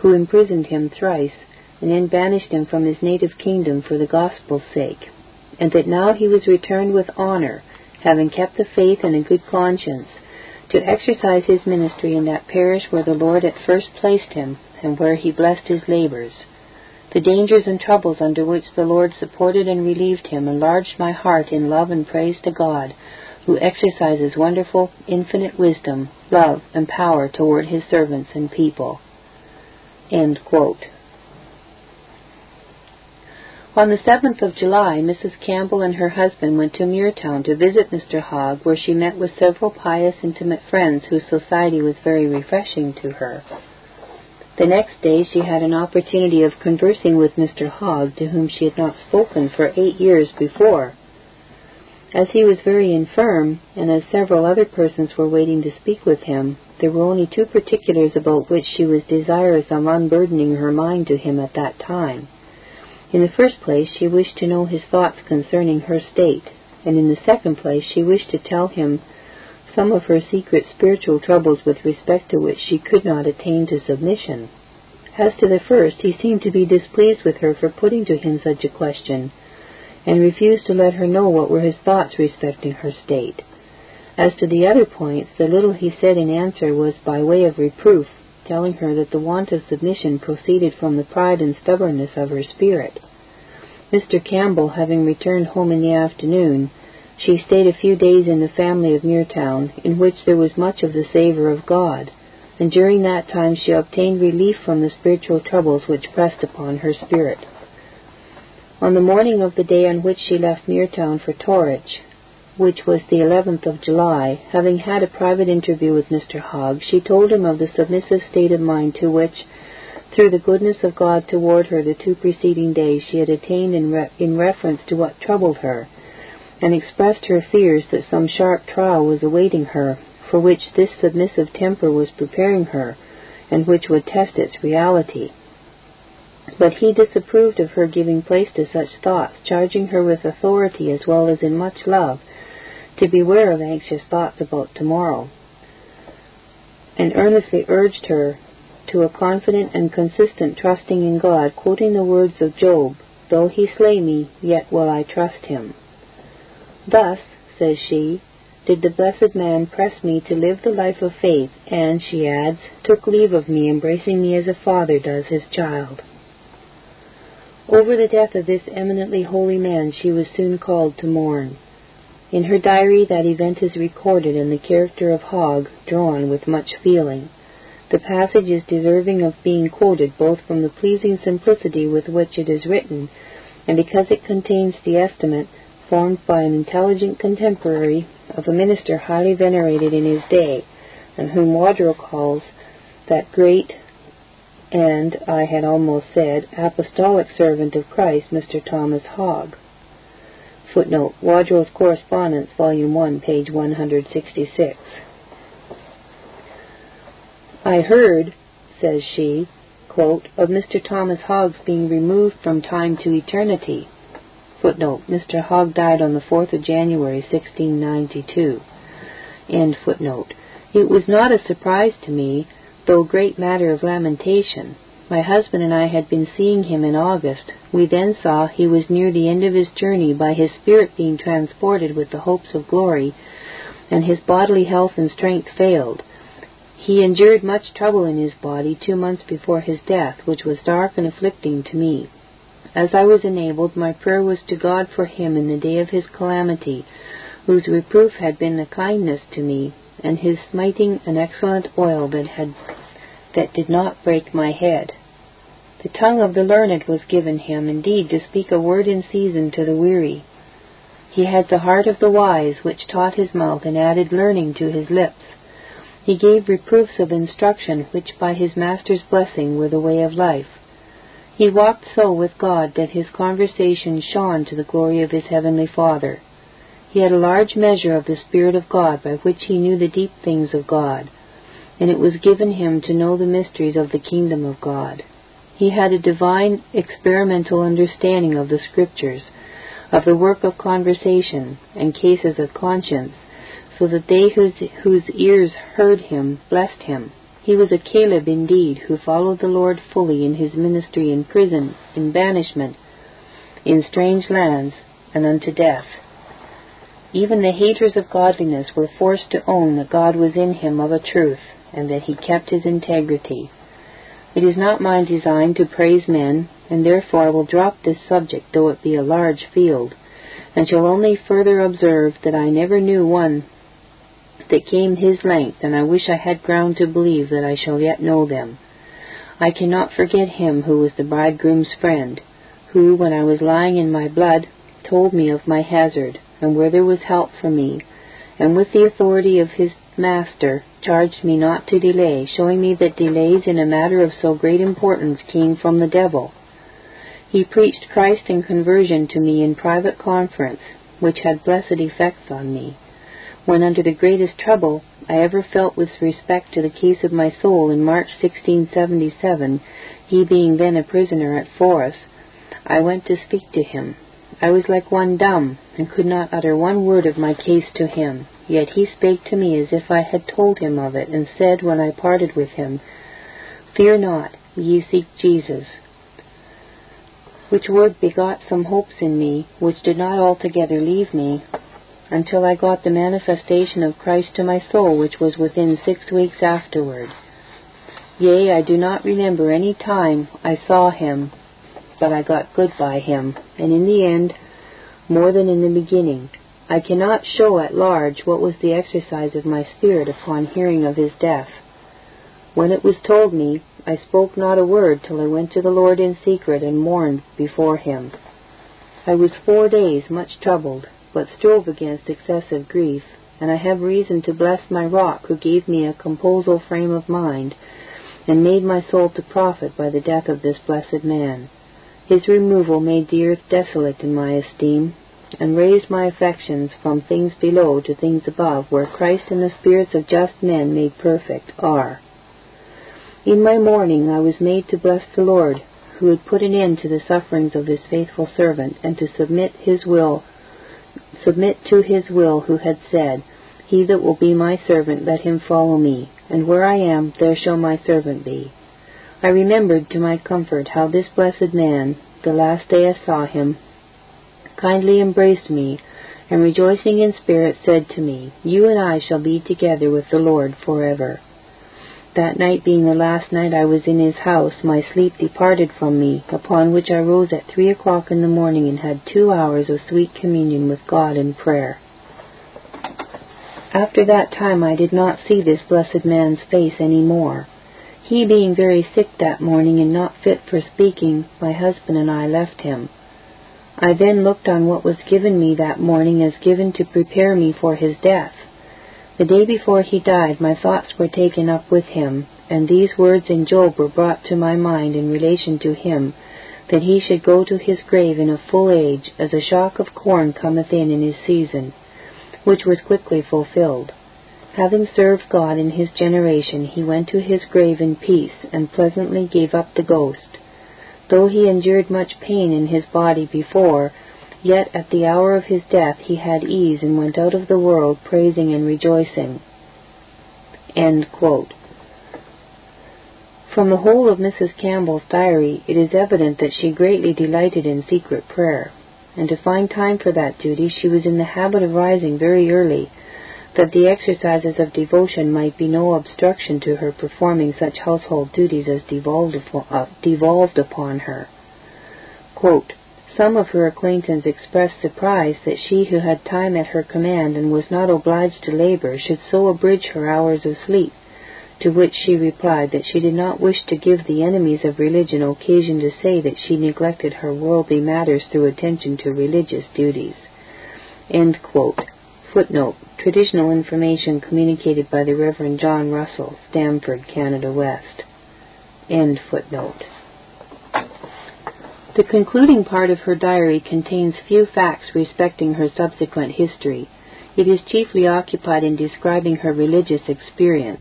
S1: who imprisoned him thrice, and then banished him from his native kingdom for the gospel's sake, and that now he was returned with honor, having kept the faith and a good conscience, to exercise his ministry in that parish where the Lord at first placed him, and where he blessed his labors. The dangers and troubles under which the Lord supported and relieved him enlarged my heart in love and praise to God, who exercises wonderful, infinite wisdom, love, and power toward his servants and people. On the 7th of July, Mrs. Campbell and her husband went to Muirtown to visit Mr. Hogg, where she met with several pious, intimate friends whose society was very refreshing to her. The next day she had an opportunity of conversing with Mr. Hogg, to whom she had not spoken for eight years before. As he was very infirm, and as several other persons were waiting to speak with him, there were only two particulars about which she was desirous of unburdening her mind to him at that time. In the first place, she wished to know his thoughts concerning her state, and in the second place, she wished to tell him some of her secret spiritual troubles with respect to which she could not attain to submission. As to the first, he seemed to be displeased with her for putting to him such a question, and refused to let her know what were his thoughts respecting her state. As to the other points, the little he said in answer was by way of reproof, telling her that the want of submission proceeded from the pride and stubbornness of her spirit. Mr. Campbell having returned home in the afternoon, she stayed a few days in the family of Muirtown, in which there was much of the savour of God, and during that time she obtained relief from the spiritual troubles which pressed upon her spirit. On the morning of the day on which she left Muirtown for Torrich, which was the 11th of July, having had a private interview with Mr. Hogg, she told him of the submissive state of mind to which, through the goodness of God toward her the two preceding days, she had attained in, re- in reference to what troubled her, and expressed her fears that some sharp trial was awaiting her, for which this submissive temper was preparing her, and which would test its reality. But he disapproved of her giving place to such thoughts, charging her with authority as well as in much love to beware of anxious thoughts about tomorrow, and earnestly urged her to a confident and consistent trusting in God, quoting the words of Job, Though he slay me, yet will I trust him. Thus, says she, did the blessed man press me to live the life of faith, and, she adds, took leave of me, embracing me as a father does his child. Over the death of this eminently holy man she was soon called to mourn. In her diary that event is recorded and the character of Hogg drawn with much feeling. The passage is deserving of being quoted both from the pleasing simplicity with which it is written and because it contains the estimate formed by an intelligent contemporary of a minister highly venerated in his day, and whom Wodrow calls that great and, I had almost said, apostolic servant of Christ, Mr. Thomas Hogg. Footnote, Wodrow's Correspondence, Volume 1, page 166. I heard, says she, of Mr. Thomas Hogg's being removed from time to eternity. Footnote, Mr. Hogg died on the 4th of January, 1692. End footnote. It was not a surprise to me though great matter of lamentation. My husband and I had been seeing him in August. We then saw he was near the end of his journey by his spirit being transported with the hopes of glory, and his bodily health and strength failed. He endured much trouble in his body two months before his death, which was dark and afflicting to me. As I was enabled, my prayer was to God for him in the day of his calamity, whose reproof had been a kindness to me, and his smiting an excellent oil that had that did not break my head. The tongue of the learned was given him, indeed, to speak a word in season to the weary. He had the heart of the wise, which taught his mouth and added learning to his lips. He gave reproofs of instruction, which by his master's blessing were the way of life. He walked so with God that his conversation shone to the glory of his heavenly Father. He had a large measure of the Spirit of God by which he knew the deep things of God, and it was given him to know the mysteries of the kingdom of God. He had a divine experimental understanding of the Scriptures, of the work of conversation, and cases of conscience, so that they whose, whose ears heard him blessed him. He was a Caleb indeed, who followed the Lord fully in his ministry in prison, in banishment, in strange lands, and unto death. Even the haters of godliness were forced to own that God was in him of a truth, and that he kept his integrity. It is not my design to praise men, and therefore I will drop this subject, though it be a large field, and shall only further observe that I never knew one that came his length, and I wish I had ground to believe that I shall yet know them. I cannot forget him who was the bridegroom's friend, who, when I was lying in my blood, told me of my hazard, and where there was help for me, and with the authority of his master charged me not to delay, showing me that delays in a matter of so great importance came from the devil. He preached Christ and conversion to me in private conference, which had blessed effects on me when under the greatest trouble I ever felt with respect to the case of my soul in March 1677, he being then a prisoner at Forres, I went to speak to him. I was like one dumb, and could not utter one word of my case to him. Yet he spake to me as if I had told him of it, and said when I parted with him, Fear not, ye seek Jesus. Which word begot some hopes in me, which did not altogether leave me, until I got the manifestation of Christ to my soul, which was within six weeks afterward. Yea, I do not remember any time I saw him, but I got good by him, and in the end, more than in the beginning. I cannot show at large what was the exercise of my spirit upon hearing of his death. When it was told me, I spoke not a word till I went to the Lord in secret and mourned before him. I was four days much troubled, but strove against excessive grief, and I have reason to bless my rock who gave me a composal frame of mind, and made my soul to profit by the death of this blessed man. His removal made the earth desolate in my esteem, and raised my affections from things below to things above, where Christ and the spirits of just men made perfect are. In my mourning I was made to bless the Lord, who had put an end to the sufferings of his faithful servant, and to submit his will submit to his will who had said, He that will be my servant, let him follow me, and where I am, there shall my servant be. I remembered to my comfort how this blessed man, the last day I saw him, kindly embraced me, and rejoicing in spirit said to me, You and I shall be together with the Lord forever. That night being the last night I was in his house, my sleep departed from me, upon which I rose at three o'clock in the morning and had two hours of sweet communion with God in prayer. After that time I did not see this blessed man's face any more. He being very sick that morning and not fit for speaking, my husband and I left him. I then looked on what was given me that morning as given to prepare me for his death. The day before he died, my thoughts were taken up with him, and these words in Job were brought to my mind in relation to him, that he should go to his grave in a full age, as a shock of corn cometh in in his season, which was quickly fulfilled. Having served God in his generation, he went to his grave in peace, and pleasantly gave up the ghost. Though he endured much pain in his body before, Yet at the hour of his death he had ease and went out of the world praising and rejoicing. From the whole of Mrs. Campbell's diary, it is evident that she greatly delighted in secret prayer, and to find time for that duty she was in the habit of rising very early, that the exercises of devotion might be no obstruction to her performing such household duties as devolved upon, uh, devolved upon her. Quote, some of her acquaintance expressed surprise that she who had time at her command and was not obliged to labor should so abridge her hours of sleep, to which she replied that she did not wish to give the enemies of religion occasion to say that she neglected her worldly matters through attention to religious duties. Footnote. Traditional information communicated by the Reverend John Russell, Stamford, Canada West. End footnote. The concluding part of her diary contains few facts respecting her subsequent history. It is chiefly occupied in describing her religious experience.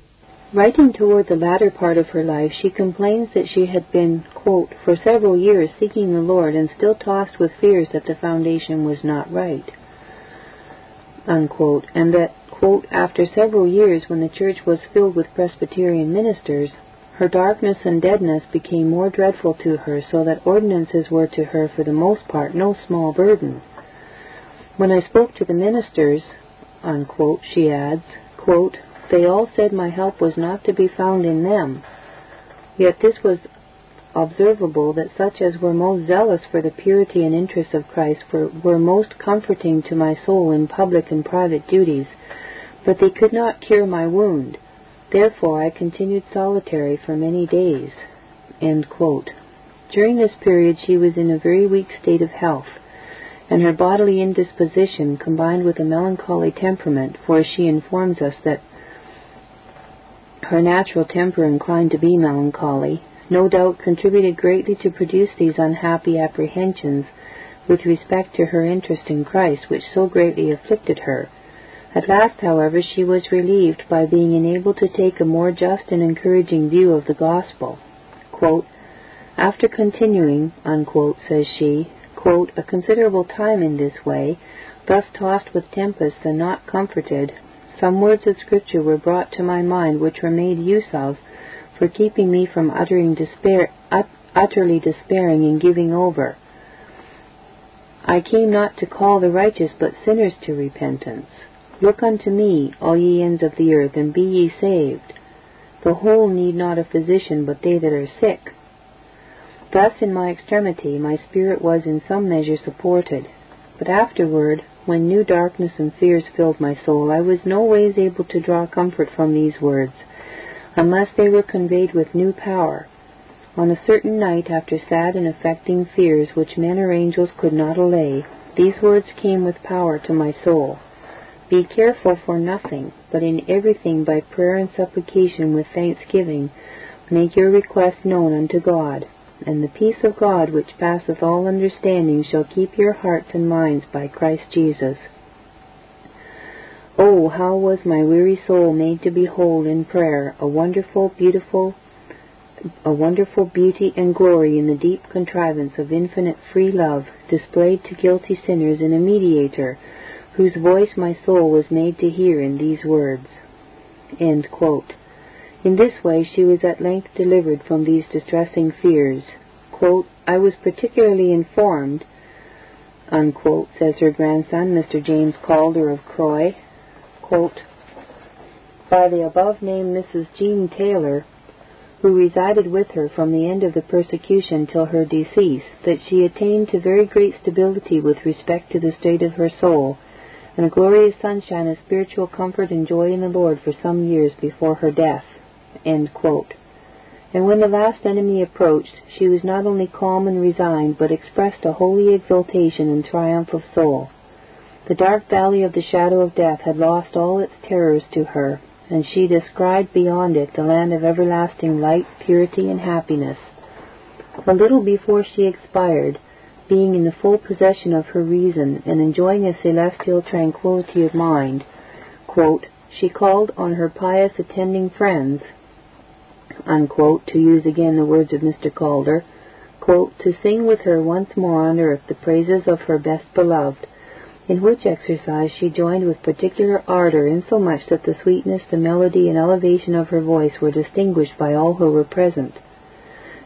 S1: Writing toward the latter part of her life, she complains that she had been, quote, for several years seeking the Lord and still tossed with fears that the foundation was not right, unquote, and that, quote, after several years when the church was filled with Presbyterian ministers, her darkness and deadness became more dreadful to her, so that ordinances were to her for the most part no small burden. When I spoke to the ministers, unquote, she adds, quote, they all said my help was not to be found in them. Yet this was observable that such as were most zealous for the purity and interests of Christ were, were most comforting to my soul in public and private duties, but they could not cure my wound. Therefore I continued solitary for many days. During this period she was in a very weak state of health, and her bodily indisposition, combined with a melancholy temperament, for she informs us that her natural temper inclined to be melancholy, no doubt contributed greatly to produce these unhappy apprehensions with respect to her interest in Christ, which so greatly afflicted her. At last, however, she was relieved by being enabled to take a more just and encouraging view of the gospel. Quote, After continuing, unquote, says she, quote, a considerable time in this way, thus tossed with tempests and not comforted, some words of Scripture were brought to my mind which were made use of for keeping me from uttering despair, ut, utterly despairing and giving over. I came not to call the righteous, but sinners to repentance. Look unto me, all ye ends of the earth, and be ye saved. The whole need not a physician, but they that are sick. Thus, in my extremity, my spirit was in some measure supported. But afterward, when new darkness and fears filled my soul, I was no ways able to draw comfort from these words, unless they were conveyed with new power. On a certain night, after sad and affecting fears which men or angels could not allay, these words came with power to my soul. Be careful for nothing, but in everything by prayer and supplication with thanksgiving, make your requests known unto God and the peace of God, which passeth all understanding, shall keep your hearts and minds by Christ Jesus. Oh, how was my weary soul made to behold in prayer a wonderful, beautiful, a wonderful beauty and glory in the deep contrivance of infinite free love displayed to guilty sinners in a mediator, whose voice my soul was made to hear in these words. In this way she was at length delivered from these distressing fears. Quote, I was particularly informed, unquote, says her grandson, Mr. James Calder of Croy, quote, by the above named Mrs. Jean Taylor, who resided with her from the end of the persecution till her decease, that she attained to very great stability with respect to the state of her soul, and a glorious sunshine of spiritual comfort and joy in the Lord for some years before her death. And when the last enemy approached, she was not only calm and resigned, but expressed a holy exultation and triumph of soul. The dark valley of the shadow of death had lost all its terrors to her, and she descried beyond it the land of everlasting light, purity, and happiness. A little before she expired, being in the full possession of her reason and enjoying a celestial tranquillity of mind, quote, she called on her pious attending friends unquote, to use again the words of Mr. Calder, quote, to sing with her once more on earth the praises of her best beloved, in which exercise she joined with particular ardor, insomuch that the sweetness, the melody, and elevation of her voice were distinguished by all who were present.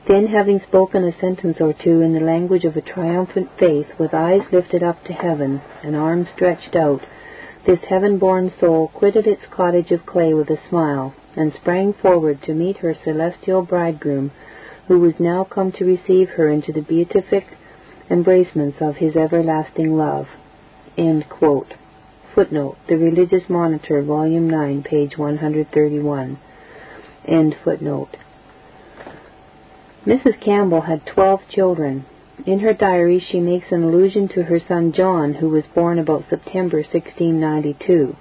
S1: Then, having spoken a sentence or two in the language of a triumphant faith, with eyes lifted up to heaven and arms stretched out, this heaven-born soul quitted its cottage of clay with a smile, and sprang forward to meet her celestial bridegroom, who was now come to receive her into the beatific embracements of his everlasting love. Footnote: The Religious Monitor, Volume 9, page 131. End footnote. Mrs. Campbell had twelve children. In her diary she makes an allusion to her son John, who was born about September 1692.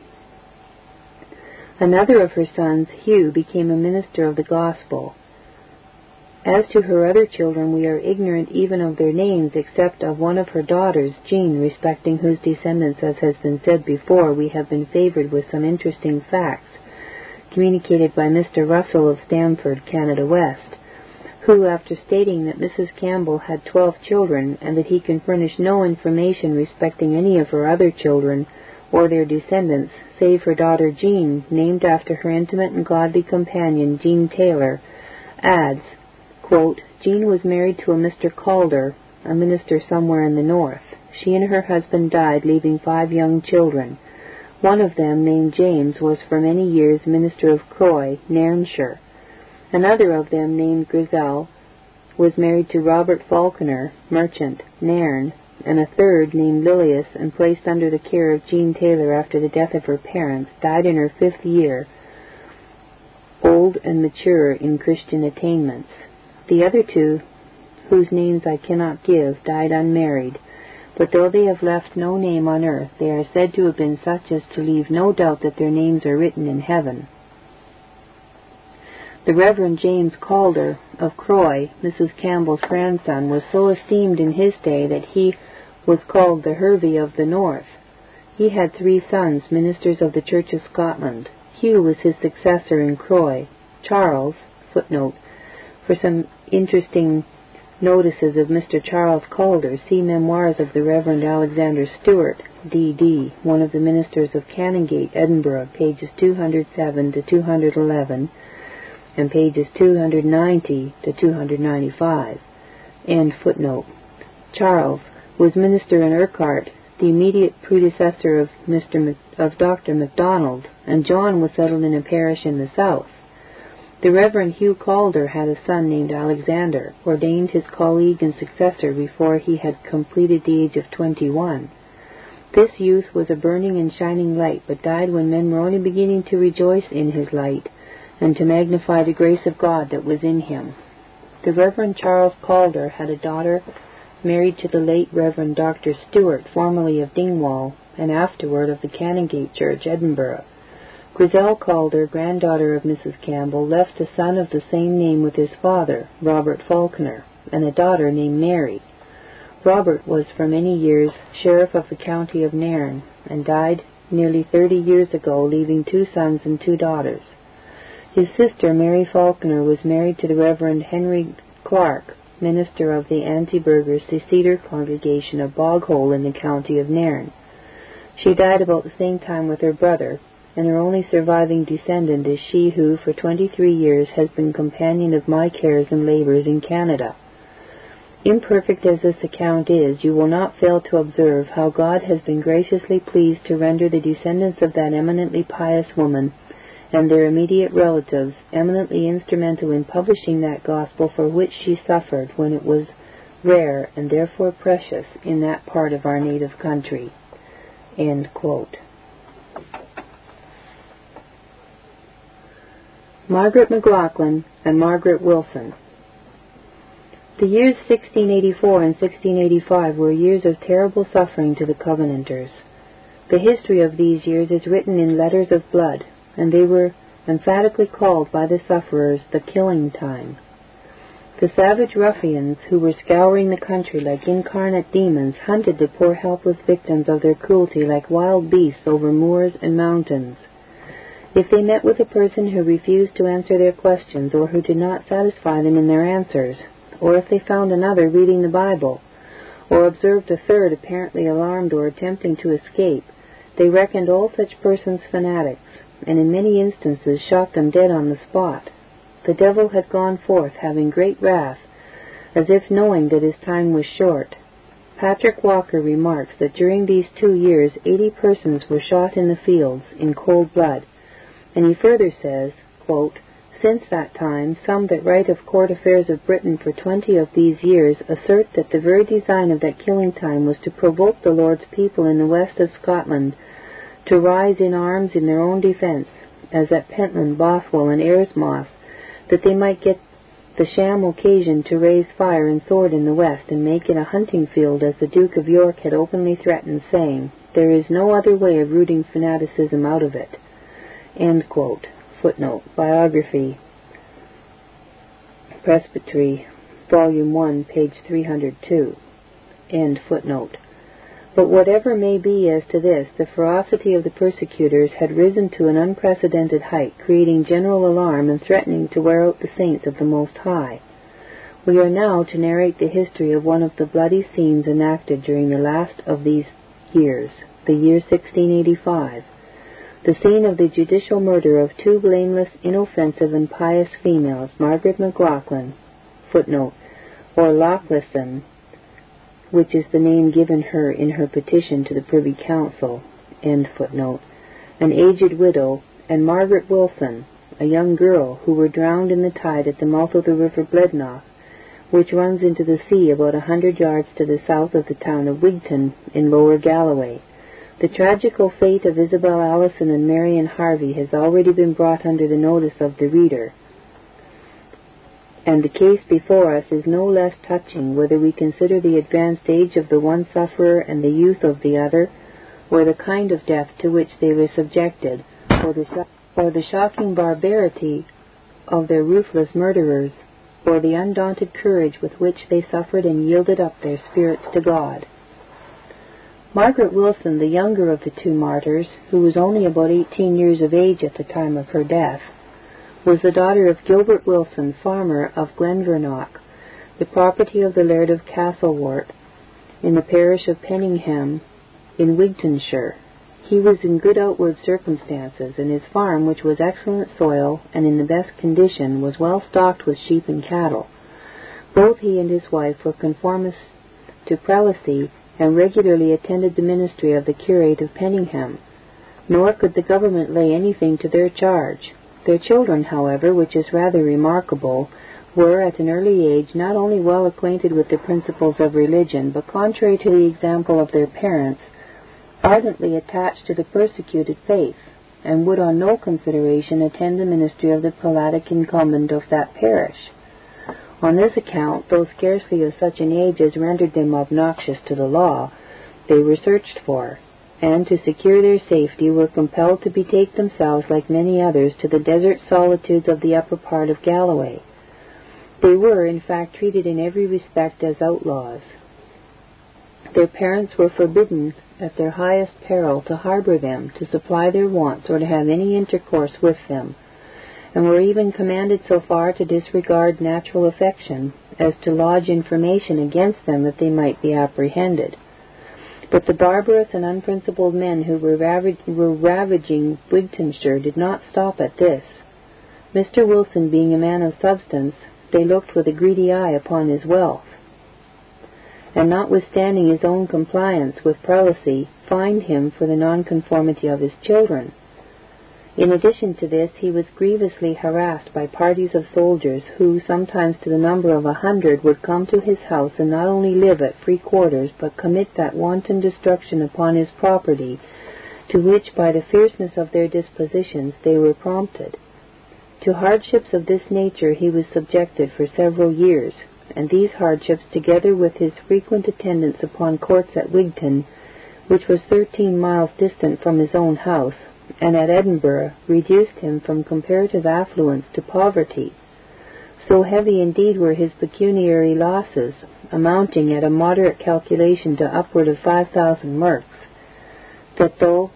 S1: Another of her sons, Hugh, became a minister of the gospel. As to her other children, we are ignorant even of their names, except of one of her daughters, Jean, respecting whose descendants, as has been said before, we have been favored with some interesting facts, communicated by Mr. Russell of Stamford, Canada West, who, after stating that Mrs. Campbell had twelve children, and that he can furnish no information respecting any of her other children or their descendants, save her daughter Jean, named after her intimate and godly companion, Jean Taylor, adds, quote, Jean was married to a Mr. Calder, a minister somewhere in the north. She and her husband died, leaving five young children. One of them, named James, was for many years minister of Croy, Nairnshire. Another of them, named Grizel, was married to Robert Falconer, merchant, Nairn, and a third, named Lilias, and placed under the care of Jean Taylor after the death of her parents, died in her fifth year, old and mature in Christian attainments. The other two, whose names I cannot give, died unmarried, but though they have left no name on earth, they are said to have been such as to leave no doubt that their names are written in heaven. The Reverend James Calder of Croy, Mrs. Campbell's grandson, was so esteemed in his day that he was called the Hervey of the North. He had three sons, ministers of the Church of Scotland. Hugh was his successor in Croy. Charles, footnote, for some interesting notices of Mr. Charles Calder, see Memoirs of the Reverend Alexander Stewart, D.D., one of the ministers of Canongate, Edinburgh, pages 207 to 211, and pages 290 to 295. End footnote. Charles was minister in Urquhart, the immediate predecessor of Mr. of Dr. MacDonald, and John was settled in a parish in the south. The Reverend Hugh Calder had a son named Alexander, ordained his colleague and successor before he had completed the age of twenty-one. This youth was a burning and shining light, but died when men were only beginning to rejoice in his light and to magnify the grace of God that was in him. The Reverend Charles Calder had a daughter married to the late Reverend Dr. Stewart, formerly of Dingwall, and afterward of the Canongate Church, Edinburgh. Grizel Calder, granddaughter of Mrs. Campbell, left a son of the same name with his father, Robert Falconer, and a daughter named Mary. Robert was for many years sheriff of the county of Nairn, and died nearly thirty years ago, leaving two sons and two daughters. His sister, Mary Falconer, was married to the Reverend Henry Clark, minister of the Anti-Burghers Seceder congregation of Boghole in the county of Nairn. She died about the same time with her brother, and her only surviving descendant is she who, for twenty-three years, has been companion of my cares and labours in Canada. Imperfect as this account is, you will not fail to observe how God has been graciously pleased to render the descendants of that eminently pious woman and their immediate relatives eminently instrumental in publishing that gospel for which she suffered when it was rare and therefore precious in that part of our native country. Margaret McLaughlin and Margaret Wilson. The years 1684 and 1685 were years of terrible suffering to the Covenanters. The history of these years is written in letters of blood, and they were emphatically called by the sufferers the killing time. The savage ruffians who were scouring the country like incarnate demons hunted the poor helpless victims of their cruelty like wild beasts over moors and mountains. If they met with a person who refused to answer their questions or who did not satisfy them in their answers, or if they found another reading the Bible, or observed a third apparently alarmed or attempting to escape, they reckoned all such persons fanatics and in many instances shot them dead on the spot. The devil had gone forth having great wrath, as if knowing that his time was short. Patrick Walker remarks that during these two years eighty persons were shot in the fields in cold blood, and he further says, quote, Since that time, some that write of court affairs of Britain for twenty of these years assert that the very design of that killing time was to provoke the Lord's people in the west of Scotland to rise in arms in their own defence, as at Pentland, Bothwell, and Airsmoss, that they might get the sham occasion to raise fire and sword in the west and make it a hunting field as the Duke of York had openly threatened, saying, There is no other way of rooting fanaticism out of it. Footnote. Biographia Presbyteriana, Volume 1, page 302. End footnote. But whatever may be as to this, the ferocity of the persecutors had risen to an unprecedented height, creating general alarm and threatening to wear out the saints of the Most High. We are now to narrate the history of one of the bloody scenes enacted during the last of these years, the year 1685, the scene of the judicial murder of two blameless, inoffensive, and pious females, Margaret McLaughlin, footnote, or Lauchlison, which is the name given her in her petition to the Privy Council, an aged widow, and Margaret Wilson, a young girl, who were drowned in the tide at the mouth of the river Blednoch, which runs into the sea about a hundred yards to the south of the town of Wigton in Lower Galloway. The tragical fate of Isabel Allison and Marion Harvey has already been brought under the notice of the reader and the case before us is no less touching whether we consider the advanced age of the one sufferer and the youth of the other, or the kind of death to which they were subjected, or the, or the shocking barbarity of their ruthless murderers, or the undaunted courage with which they suffered and yielded up their spirits to God. Margaret Wilson, the younger of the two martyrs, who was only about eighteen years of age at the time of her death, was the daughter of Gilbert Wilson, farmer of Glenvernock, the property of the Laird of Castle Stewart, in the parish of Penningham, in Wigtonshire. He was in good outward circumstances, and his farm, which was excellent soil and in the best condition, was well stocked with sheep and cattle. Both he and his wife were conformists to prelacy and regularly attended the ministry of the curate of Penningham, nor could the government lay anything to their charge. Their children, however, which is rather remarkable, were at an early age not only well acquainted with the principles of religion, but contrary to the example of their parents, ardently attached to the persecuted faith, and would on no consideration attend the ministry of the prelatic incumbent of that parish. On this account, though scarcely of such an age as rendered them obnoxious to the law, they were searched for, and to secure their safety were compelled to betake themselves, like many others, to the desert solitudes of the upper part of Galloway. They were, in fact, treated in every respect as outlaws. Their parents were forbidden, at their highest peril, to harbor them, to supply their wants, or to have any intercourse with them, and were even commanded so far to disregard natural affection as to lodge information against them that they might be apprehended. But the barbarous and unprincipled men who were, ravag- were ravaging Wigtonshire did not stop at this. Mr. Wilson being a man of substance, they looked with a greedy eye upon his wealth, and notwithstanding his own compliance with prelacy, fined him for the nonconformity of his children. In addition to this, he was grievously harassed by parties of soldiers who, sometimes to the number of a hundred, would come to his house and not only live at free quarters, but commit that wanton destruction upon his property to which, by the fierceness of their dispositions, they were prompted. To hardships of this nature he was subjected for several years, and these hardships, together with his frequent attendance upon courts at Wigton, which was thirteen miles distant from his own house, and at Edinburgh reduced him from comparative affluence to poverty. So heavy indeed were his pecuniary losses, amounting at a moderate calculation to upward of five thousand merks, that though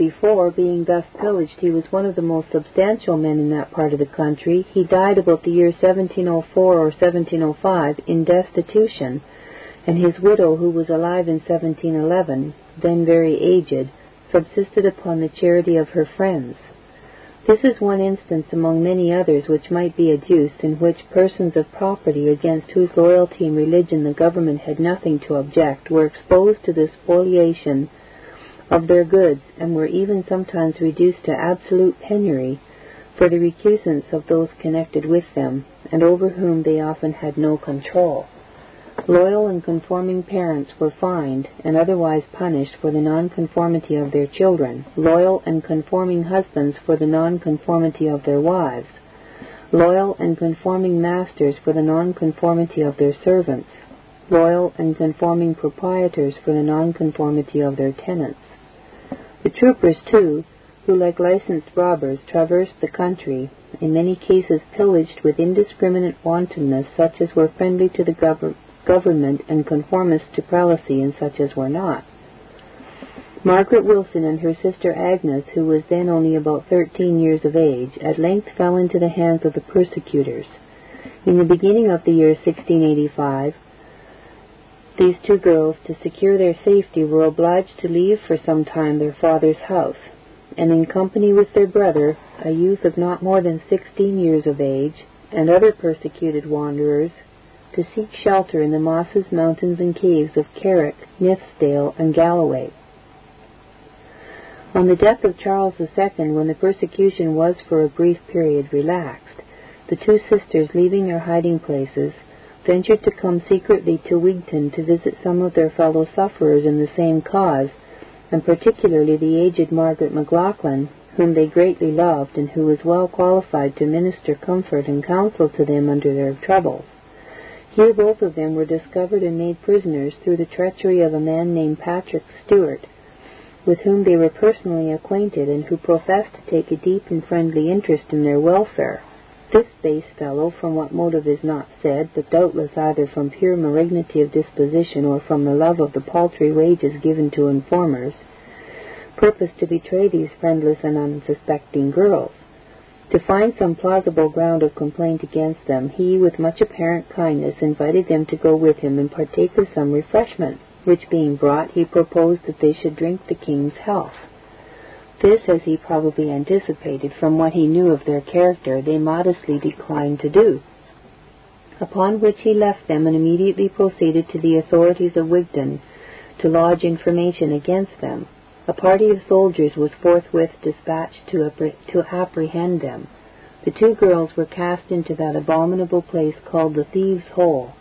S1: before being thus pillaged he was one of the most substantial men in that part of the country, he died about the year 1704 or 1705 in destitution, and his widow, who was alive in 1711, then very aged, subsisted upon the charity of her friends. This is one instance among many others which might be adduced in which persons of property against whose loyalty and religion the government had nothing to object were exposed to the spoliation of their goods and were even sometimes reduced to absolute penury for the recusance of those connected with them and over whom they often had no control. Loyal and conforming parents were fined and otherwise punished for the nonconformity of their children, loyal and conforming husbands for the nonconformity of their wives, loyal and conforming masters for the nonconformity of their servants, loyal and conforming proprietors for the nonconformity of their tenants. The troopers, too, who like licensed robbers traversed the country in many cases pillaged with indiscriminate wantonness such as were friendly to the gov- government and conformists to prelacy and such as were not. Margaret Wilson and her sister Agnes, who was then only about thirteen years of age, at length fell into the hands of the persecutors. In the beginning of the year 1685, these two girls, to secure their safety, were obliged to leave for some time their father's house, and in company with their brother, a youth of not more than sixteen years of age, and other persecuted wanderers, to seek shelter in the Mosses mountains and caves of Carrick, Nithsdale, and Galloway. On the death of Charles II, when the persecution was for a brief period relaxed, the two sisters, leaving their hiding places, ventured to come secretly to Wigton to visit some of their fellow sufferers in the same cause, and particularly the aged Margaret McLaughlin, whom they greatly loved and who was well qualified to minister comfort and counsel to them under their troubles. Here both of them were discovered and made prisoners through the treachery of a man named Patrick Stewart, with whom they were personally acquainted and who professed to take a deep and friendly interest in their welfare. This base fellow, from what motive is not said, but doubtless either from pure malignity of disposition or from the love of the paltry wages given to informers, purposed to betray these friendless and unsuspecting girls. To find some plausible ground of complaint against them, he, with much apparent kindness, invited them to go with him and partake of some refreshment, which being brought, he proposed that they should drink the king's health. This, as he probably anticipated from what he knew of their character, they modestly declined to do. Upon which he left them and immediately proceeded to the authorities of Wigton to lodge information against them. A party of soldiers was forthwith dispatched to, to apprehend them. The two girls were cast into that abominable place called the Thieves' Hole,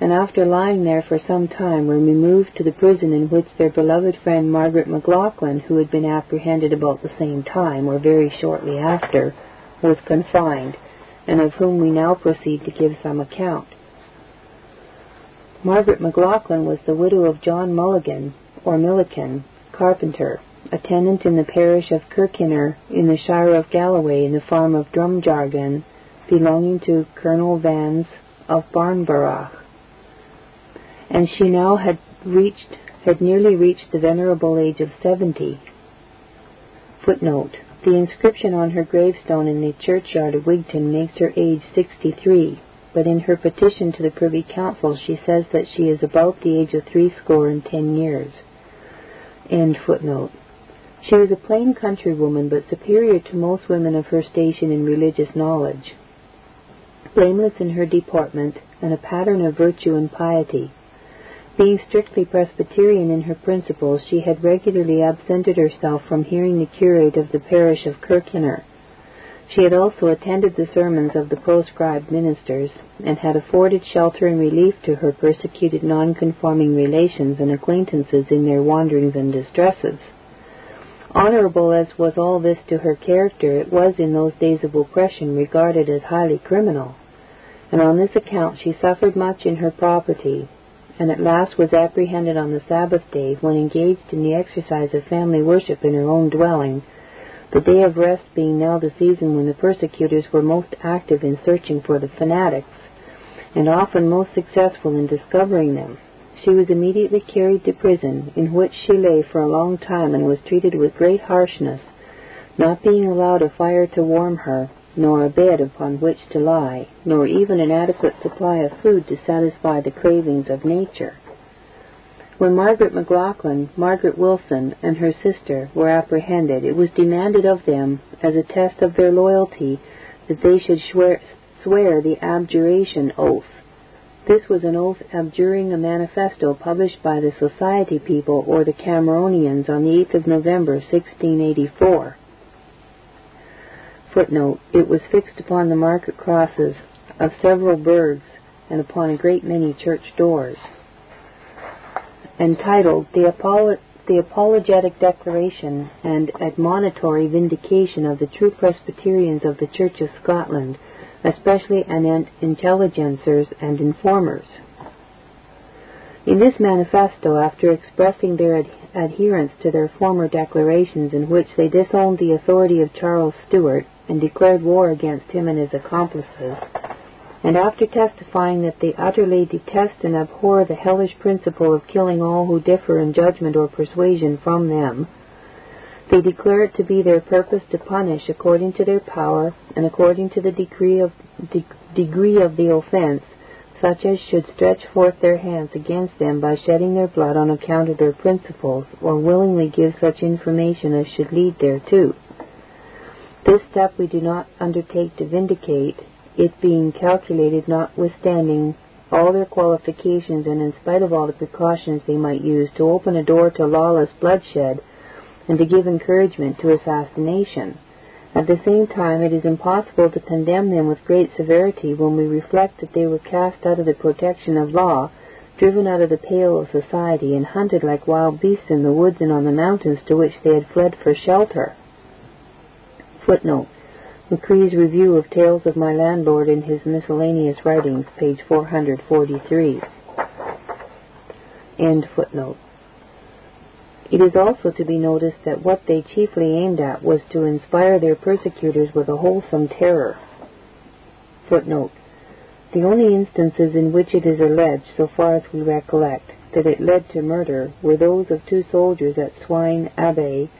S1: and after lying there for some time were removed to the prison in which their beloved friend Margaret McLaughlin, who had been apprehended about the same time, or very shortly after, was confined, and of whom we now proceed to give some account. Margaret McLaughlin was the widow of John Mulligan, or Milliken, carpenter, a tenant in the parish of Kirkinner in the shire of Galloway in the farm of Drumjargon, belonging to Colonel Vans of Barnbarroch and she now had reached had nearly reached the venerable age of seventy. Footnote: The inscription on her gravestone in the churchyard of Wigton makes her age sixty-three, but in her petition to the Privy Council she says that she is about the age of threescore and ten years. End footnote. She was a plain countrywoman, but superior to most women of her station in religious knowledge. Blameless in her deportment, and a pattern of virtue and piety, being strictly Presbyterian in her principles, she had regularly absented herself from hearing the curate of the parish of Kirkinner. She had also attended the sermons of the proscribed ministers, and had afforded shelter and relief to her persecuted nonconforming relations and acquaintances in their wanderings and distresses. Honorable as was all this to her character, it was in those days of oppression regarded as highly criminal, and on this account she suffered much in her property, and at last was apprehended on the Sabbath day when engaged in the exercise of family worship in her own dwelling, the day of rest being now the season when the persecutors were most active in searching for the fanatics, and often most successful in discovering them. She was immediately carried to prison, in which she lay for a long time and was treated with great harshness, not being allowed a fire to warm her, nor a bed upon which to lie, nor even an adequate supply of food to satisfy the cravings of nature. When Margaret McLaughlin, Margaret Wilson, and her sister were apprehended, it was demanded of them, as a test of their loyalty, that they should swear, swear the abjuration oath. This was an oath abjuring a manifesto published by the Society people or the Cameronians on the 8th of November, 1684. Footnote, it was fixed upon the market crosses of several burghs and upon a great many church doors. Entitled The, Apolo- the Apologetic Declaration and Admonitory Vindication of the True Presbyterians of the Church of Scotland, especially anent intelligencers and informers. In this manifesto, after expressing their ad- adherence to their former declarations in which they disowned the authority of Charles Stuart and declared war against him and his accomplices, and after testifying that they utterly detest and abhor the hellish principle of killing all who differ in judgment or persuasion from them, they declare it to be their purpose to punish according to their power and according to the degree of, de- degree of the offense such as should stretch forth their hands against them by shedding their blood on account of their principles, or willingly give such information as should lead thereto. This step we do not undertake to vindicate, it being calculated notwithstanding all their qualifications and in spite of all the precautions they might use to open a door to lawless bloodshed and to give encouragement to assassination. At the same time, it is impossible to condemn them with great severity when we reflect that they were cast out of the protection of law, driven out of the pale of society, and hunted like wild beasts in the woods and on the mountains to which they had fled for shelter. Footnote. McCrie's Review of Tales of My Landlord in his Miscellaneous Writings, page 443. End footnote. It is also to be noticed that what they chiefly aimed at was to inspire their persecutors with a wholesome terror. Footnote. The only instances in which it is alleged, so far as we recollect, that it led to murder were those of two soldiers at Swine Abbey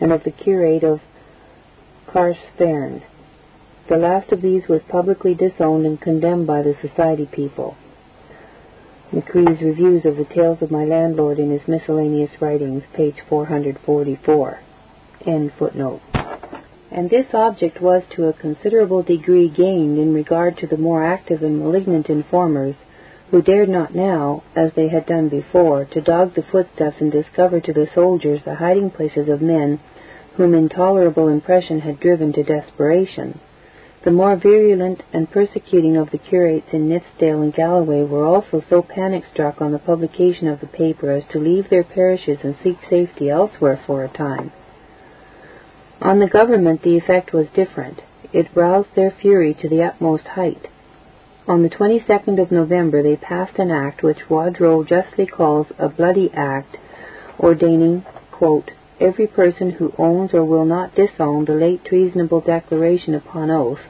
S1: and of the curate of Carsphairn. The last of these was publicly disowned and condemned by the society people. McCrie's Reviews of the Tales of My Landlord in his Miscellaneous Writings, page 444. End footnote. And this object was to a considerable degree gained in regard to the more active and malignant informers, who dared not now, as they had done before, to dog the footsteps and discover to the soldiers the hiding places of men whom intolerable impression had driven to desperation. The more virulent and persecuting of the curates in Nithsdale and Galloway were also so panic struck on the publication of the paper as to leave their parishes and seek safety elsewhere for a time. On the government the effect was different. It roused their fury to the utmost height. On the 22nd of November they passed an act which Wodrow justly calls a bloody act, ordaining, quote, every person who owns or will not disown the late treasonable declaration upon oath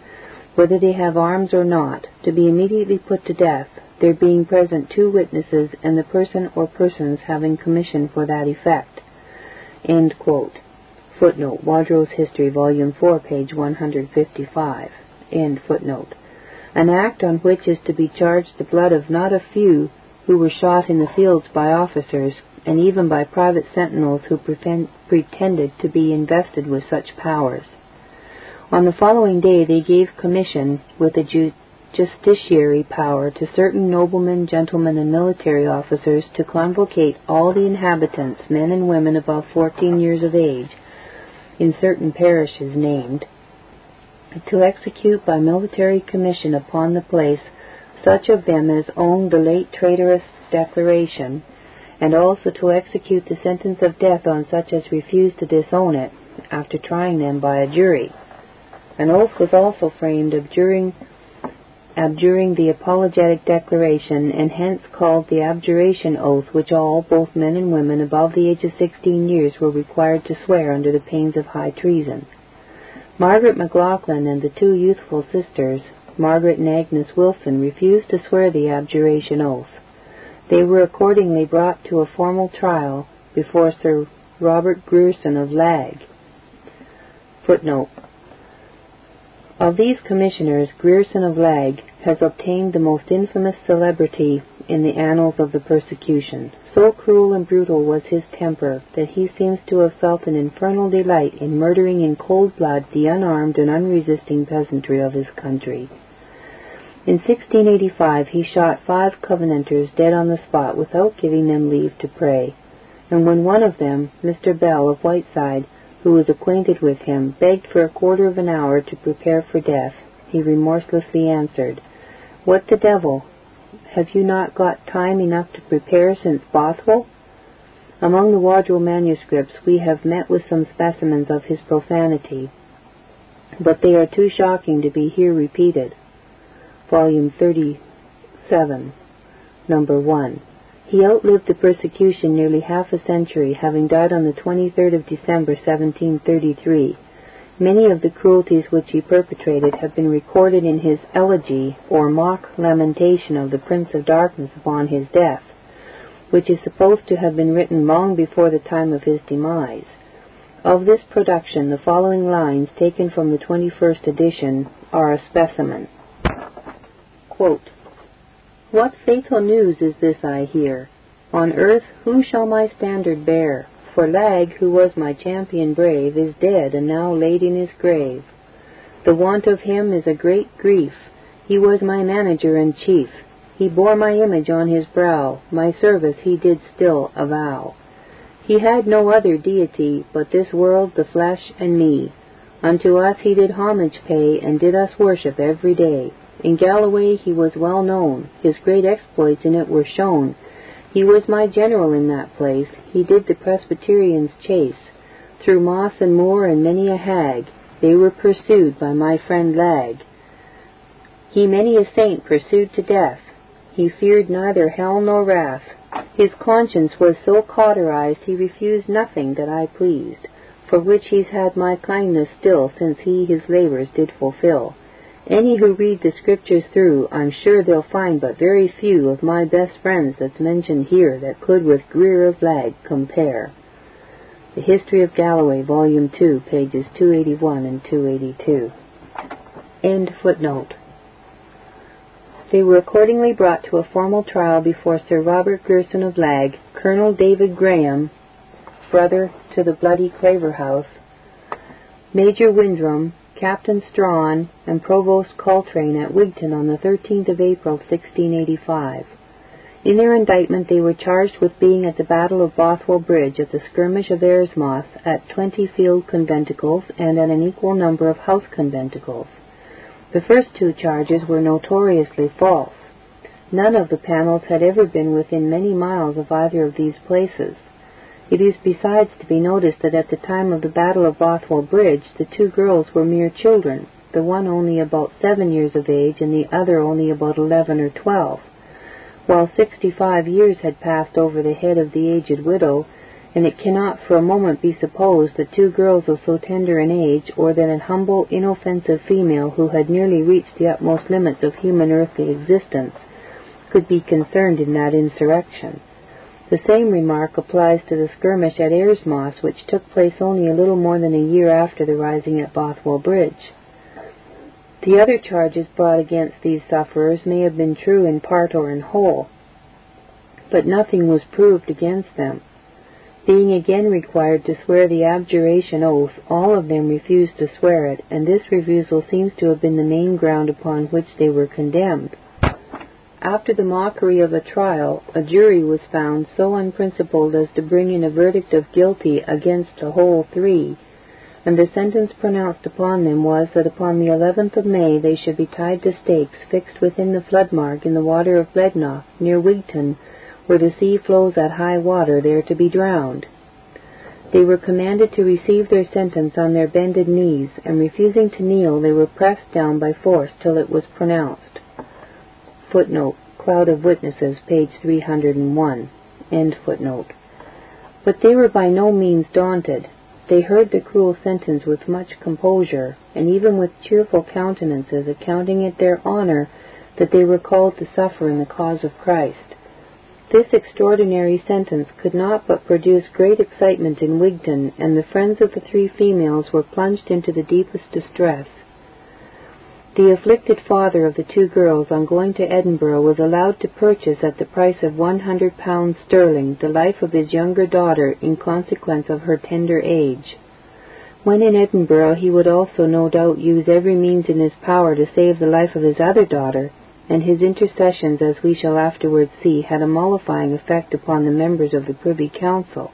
S1: whether they have arms or not, to be immediately put to death, there being present two witnesses and the person or persons having commission for that effect. Footnote, Wodrow's History, Volume 4, page 155. End footnote. An act on which is to be charged the blood of not a few who were shot in the fields by officers, and even by private sentinels who pretended to be invested with such powers. On the following day they gave commission with a ju- justiciary power to certain noblemen, gentlemen, and military officers to convocate all the inhabitants, men and women above fourteen years of age, in certain parishes named, to execute by military commission upon the place such of them as owned the late traitorous declaration, and also to execute the sentence of death on such as refused to disown it, after trying them by a jury. An oath was also framed abjuring, abjuring the apologetic declaration, and hence called the abjuration oath, which all, both men and women above the age of sixteen years, were required to swear under the pains of high treason. Margaret McLaughlin and the two youthful sisters, Margaret and Agnes Wilson, refused to swear the abjuration oath. They were accordingly brought to a formal trial before Sir Robert Grierson of Lag. Footnote of these commissioners, Grierson of Lag has obtained the most infamous celebrity in the annals of the persecution. So cruel and brutal was his temper that he seems to have felt an infernal delight in murdering in cold blood the unarmed and unresisting peasantry of his country. In 1685 he shot five Covenanters dead on the spot without giving them leave to pray, and when one of them, Mr. Bell of Whiteside, who was acquainted with him, begged for a quarter of an hour to prepare for death, he remorselessly answered, What the devil? Have you not got time enough to prepare since Bothwell? Among the Wodrow manuscripts we have met with some specimens of his profanity, but they are too shocking to be here repeated. Volume 37, Number 1. He outlived the persecution nearly half a century, having died on the 23rd of December, 1733. Many of the cruelties which he perpetrated have been recorded in his Elegy or Mock Lamentation of the Prince of Darkness upon his death, which is supposed to have been written long before the time of his demise. Of this production the following lines, taken from the 21st edition, are a specimen. Quote, What fatal news is this I hear? On earth who shall my standard bear? For Lag, who was my champion brave, Is dead, and now laid in his grave. The want of him is a great grief. He was my manager and chief. He bore my image on his brow, My service he did still avow. He had no other deity But this world, the flesh, and me. Unto us he did homage pay, And did us worship every day. In Galloway he was well known, His great exploits in it were shown. He was my general in that place, He did the Presbyterians chase. Through moss and moor and many a hag, They were pursued by my friend Lag. He many a saint pursued to death, He feared neither hell nor wrath. His conscience was so cauterized He refused nothing that I pleased, For which he's had my kindness still Since he his labors did fulfill. Any who read the Scriptures through, I'm sure they'll find but very few Of my best friends that's mentioned here That could with Greer of Lag compare. The History of Galloway, Volume 2, pages 281 and 282. End footnote. They were accordingly brought to a formal trial before Sir Robert Grierson of Lag, Colonel David Graham, brother to the bloody Claverhouse, Major Windram, Captain Strahan, and Provost Coltrane at Wigton on the 13th of April, 1685. In their indictment they were charged with being at the Battle of Bothwell Bridge, at the skirmish of Airsmoss, at twenty field conventicles, and at an equal number of house conventicles. The first two charges were notoriously false. None of the panels had ever been within many miles of either of these places. It is besides to be noticed that at the time of the Battle of Bothwell Bridge the two girls were mere children, the one only about seven years of age and the other only about eleven or twelve, while sixty-five years had passed over the head of the aged widow, and it cannot for a moment be supposed that two girls of so tender an age, or that an humble, inoffensive female who had nearly reached the utmost limits of human earthly existence, could be concerned in that insurrection. The same remark applies to the skirmish at Airsmoss, which took place only a little more than a year after the rising at Bothwell Bridge. The other charges brought against these sufferers may have been true in part or in whole, but nothing was proved against them. Being again required to swear the abjuration oath, all of them refused to swear it, and this refusal seems to have been the main ground upon which they were condemned. After the mockery of a trial, a jury was found so unprincipled as to bring in a verdict of guilty against a whole three, and the sentence pronounced upon them was that upon the 11th of May they should be tied to stakes fixed within the flood mark in the water of Blednoch, near Wigton, where the sea flows at high water, there to be drowned. They were commanded to receive their sentence on their bended knees, and refusing to kneel, they were pressed down by force till it was pronounced. Footnote, Cloud of Witnesses, page 301. End footnote. But they were by no means daunted. They heard the cruel sentence with much composure, and even with cheerful countenances, accounting it their honor that they were called to suffer in the cause of Christ. This extraordinary sentence could not but produce great excitement in Wigton, and the friends of the three females were plunged into the deepest distress. The afflicted father of the two girls, on going to Edinburgh, was allowed to purchase at the price of one hundred pounds sterling the life of his younger daughter in consequence of her tender age. When in Edinburgh he would also no doubt use every means in his power to save the life of his other daughter, and his intercessions, as we shall afterwards see, had a mollifying effect upon the members of the Privy Council.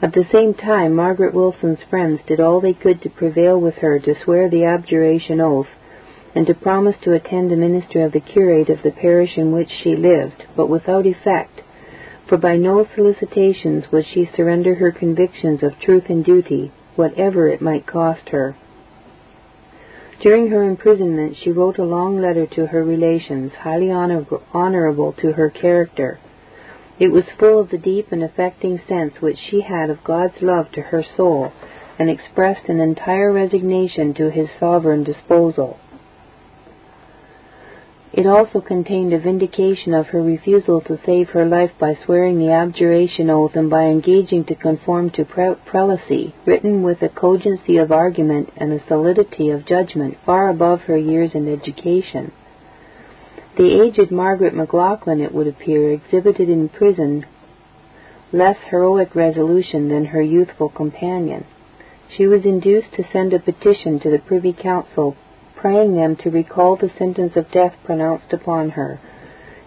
S1: At the same time Margaret Wilson's friends did all they could to prevail with her to swear the abjuration oath and to promise to attend the ministry of the curate of the parish in which she lived, but without effect, for by no solicitations would she surrender her convictions of truth and duty, whatever it might cost her. During her imprisonment she wrote a long letter to her relations, highly honorable to her character. It was full of the deep and affecting sense which she had of God's love to her soul, and expressed an entire resignation to his sovereign disposal. It also contained a vindication of her refusal to save her life by swearing the abjuration oath and by engaging to conform to pre- prelacy, written with a cogency of argument and a solidity of judgment far above her years and education. The aged Margaret McLaughlin, it would appear, exhibited in prison less heroic resolution than her youthful companion. She was induced to send a petition to the Privy Council praying them to recall the sentence of death pronounced upon her,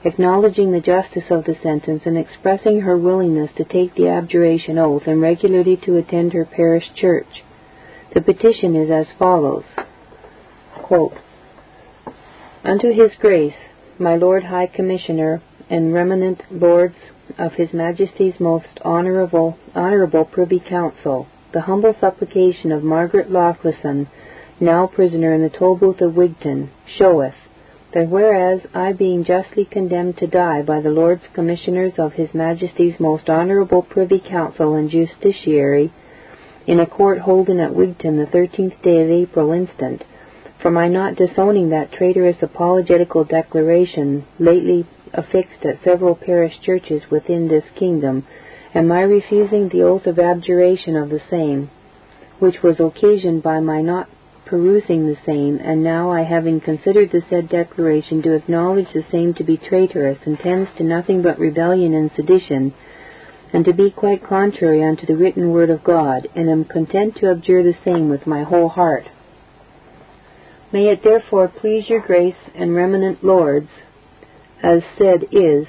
S1: acknowledging the justice of the sentence and expressing her willingness to take the abjuration oath and regularly to attend her parish church. The petition is as follows Quote, Unto His Grace, my Lord High Commissioner, and remanent Lords of His Majesty's most honourable, honourable Privy Council, the humble supplication of Margaret Lauchlison, now prisoner in the Tolbooth of Wigton, showeth that whereas I being justly condemned to die by the Lords Commissioners of His Majesty's most honourable Privy Council and Justiciary, in a court holden at Wigton the thirteenth day of April instant, for my not disowning that traitorous apologetical declaration lately affixed at several parish churches within this kingdom, and my refusing the oath of abjuration of the same, which was occasioned by my not perusing the same, and now I having considered the said declaration do acknowledge the same to be traitorous, and tends to nothing but rebellion and sedition, and to be quite contrary unto the written word of God, and am content to abjure the same with my whole heart. May it therefore please your grace and remanent lords, as said is,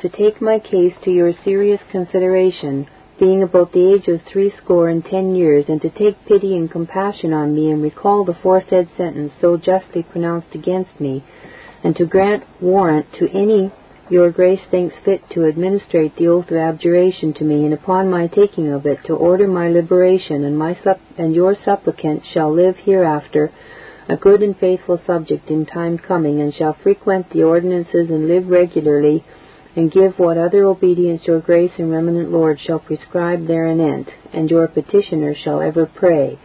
S1: to take my case to your serious consideration, being about the age of threescore and ten years, and to take pity and compassion on me, and recall the foresaid sentence so justly pronounced against me, and to grant warrant to any your grace thinks fit to administrate the oath of abjuration to me, and upon my taking of it to order my liberation, and my and your supplicant shall live hereafter a good and faithful subject in time coming, and shall frequent the ordinances and live regularly and give what other obedience your grace and remnant Lord shall prescribe thereanent, and your petitioner shall ever pray.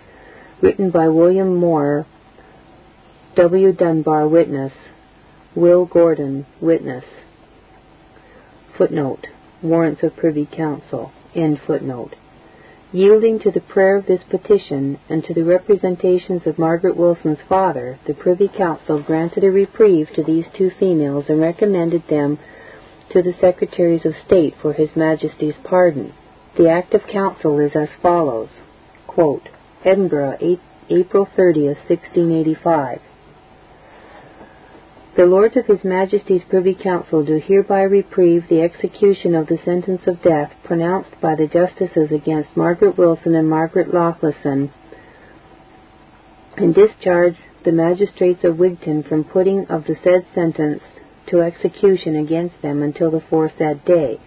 S1: Written by William Moore, W. Dunbar, witness. Will Gordon, witness. Footnote. Warrants of Privy Council. End footnote. Yielding to the prayer of this petition and to the representations of Margaret Wilson's father, the Privy Council granted a reprieve to these two females and recommended them to the Secretaries of State for His Majesty's pardon. The Act of Council is as follows. Quote, Edinburgh, 8, April 30th, 1685. The Lords of His Majesty's Privy Council do hereby reprieve the execution of the sentence of death pronounced by the Justices against Margaret Wilson and Margaret Lauchlison, and discharge the magistrates of Wigton from putting of the said sentence to execution against them until the foresaid day,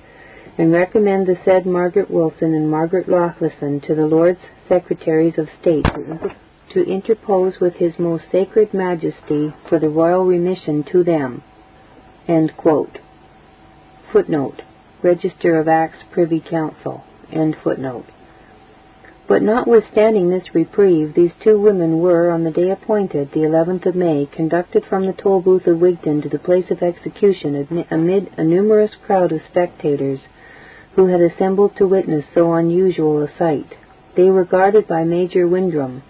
S1: and recommend the said Margaret Wilson and Margaret Lauchlison to the Lords Secretaries of State to interpose with His Most Sacred Majesty for the royal remission to them. Footnote. Register of Acts Privy Council. But notwithstanding this reprieve, these two women were, on the day appointed, the 11th of May, conducted from the Tolbooth of Wigton to the place of execution amid a numerous crowd of spectators who had assembled to witness so unusual a sight. They were guarded by Major Windrum.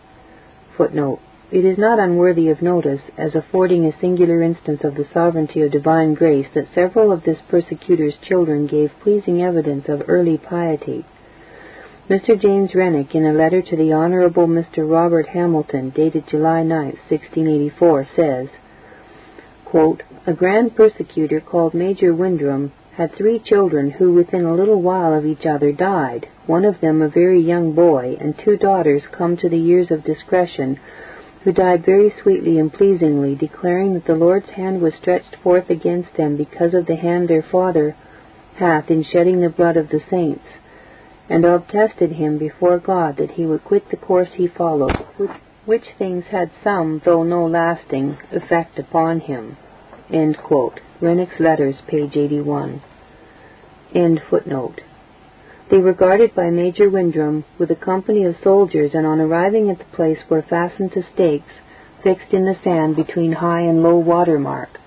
S1: Footnote. It is not unworthy of notice, as affording a singular instance of the sovereignty of divine grace, that several of this persecutor's children gave pleasing evidence of early piety. Mr. James Renwick, in a letter to the Honourable Mr. Robert Hamilton, dated July 9, 1684, says, A grand persecutor called Major Windrum had three children who within a little while of each other died, one of them a very young boy, and two daughters come to the years of discretion, who died very sweetly and pleasingly, declaring that the Lord's hand was stretched forth against them because of the hand their father hath in shedding the blood of the saints and obtested him before God that he would quit the course he followed, which things had some, though no lasting, effect upon him. End quote. Renwick's Letters, page 81. End footnote. They were guarded by Major Windrum with a company of soldiers, and on arriving at the place were fastened to stakes fixed in the sand between high and low water mark.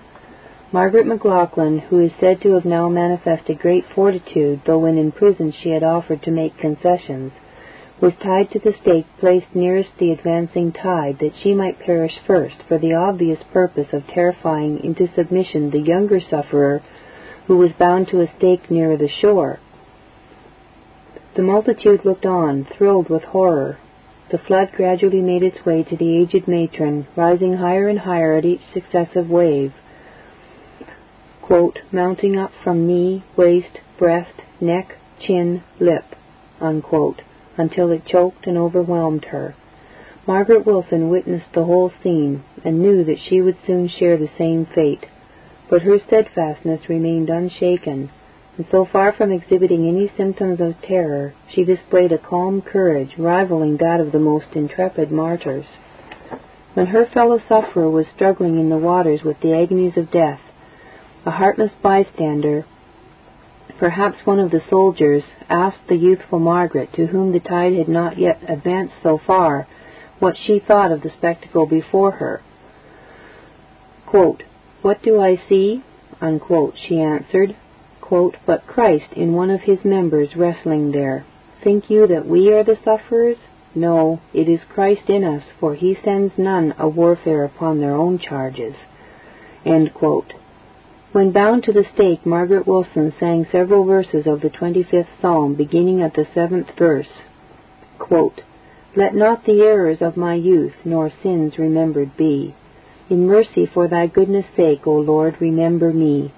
S1: Margaret McLoughlin, who is said to have now manifested great fortitude, though when in prison she had offered to make concessions, was tied to the stake placed nearest the advancing tide, that she might perish first, for the obvious purpose of terrifying into submission the younger sufferer, who was bound to a stake nearer the shore. The multitude looked on, thrilled with horror. The flood gradually made its way to the aged matron, rising higher and higher at each successive wave, quote, mounting up from knee, waist, breast, neck, chin, lip, unquote, until it choked and overwhelmed her. Margaret Wilson witnessed the whole scene and knew that she would soon share the same fate, but her steadfastness remained unshaken, and so far from exhibiting any symptoms of terror, she displayed a calm courage rivaling that of the most intrepid martyrs. When her fellow sufferer was struggling in the waters with the agonies of death, a heartless bystander Perhaps one of the soldiers asked the youthful Margaret, to whom the tide had not yet advanced so far, what she thought of the spectacle before her. Quote, what do I see? Unquote, she answered, quote, but Christ in one of his members wrestling there. Think you that we are the sufferers? No, it is Christ in us, for he sends none a warfare upon their own charges. End quote. When bound to the stake, Margaret Wilson sang several verses of the 25th Psalm, beginning at the seventh verse. Quote, Let not the errors of my youth nor sins remembered be. In mercy for thy goodness' sake, O Lord, remember me.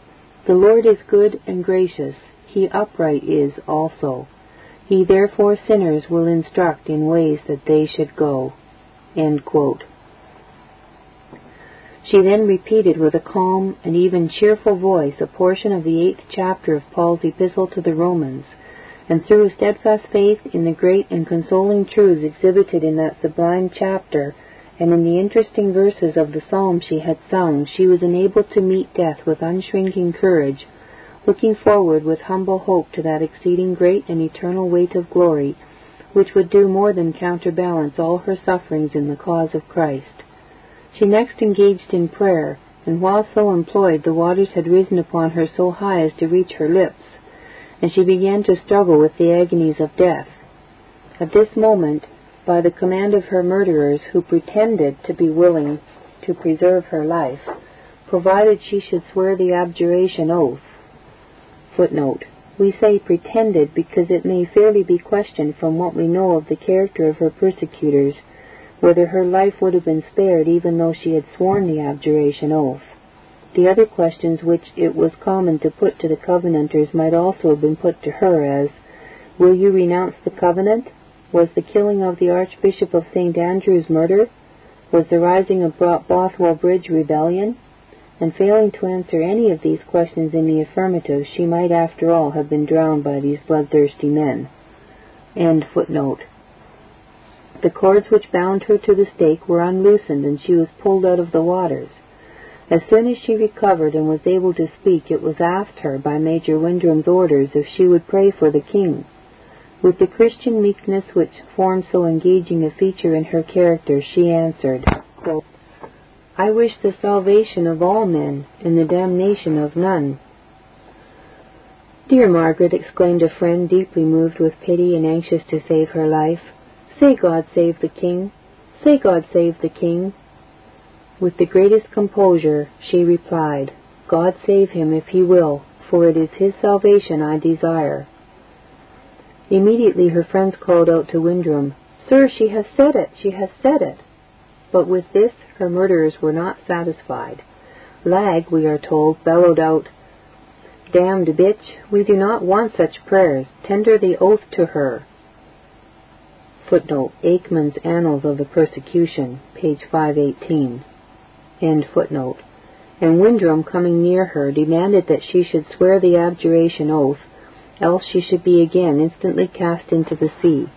S1: The Lord is good and gracious, he upright is also. He therefore sinners will instruct in ways that they should go. End quote. She then repeated with a calm and even cheerful voice a portion of the eighth chapter of Paul's Epistle to the Romans, and through steadfast faith in the great and consoling truths exhibited in that sublime chapter, and in the interesting verses of the psalm she had sung, she was enabled to meet death with unshrinking courage, looking forward with humble hope to that exceeding great and eternal weight of glory, which would do more than counterbalance all her sufferings in the cause of Christ. She next engaged in prayer, and while so employed the waters had risen upon her so high as to reach her lips, and she began to struggle with the agonies of death. At this moment, by the command of her murderers, who pretended to be willing to preserve her life, provided she should swear the abjuration oath. Footnote. We say pretended because it may fairly be questioned from what we know of the character of her persecutors whether her life would have been spared even though she had sworn the abjuration oath. The other questions which it was common to put to the Covenanters might also have been put to her as, Will you renounce the covenant? Was the killing of the Archbishop of St. Andrews murder? Was the rising of Bothwell Bridge rebellion? And failing to answer any of these questions in the affirmative, she might after all have been drowned by these bloodthirsty men. End footnote. The cords which bound her to the stake were unloosened, and she was pulled out of the waters. As soon as she recovered and was able to speak, it was asked her, by Major Windram's orders, if she would pray for the king. With the Christian meekness which formed so engaging a feature in her character, she answered, I wish the salvation of all men and the damnation of none. Dear Margaret, exclaimed a friend, deeply moved with pity and anxious to save her life, Say God save the King! Say God save the King! With the greatest composure she replied, God save him if he will, for it is his salvation I desire. Immediately her friends called out to Windrum, Sir, she has said it, she has said it. But with this her murderers were not satisfied. Lag, we are told, bellowed out, Damned bitch, we do not want such prayers. Tender the oath to her. Footnote, Aikman's Annals of the Persecution, page 518. End footnote. And Windrum, coming near her, demanded that she should swear the abjuration oath, else she should be again instantly cast into the sea.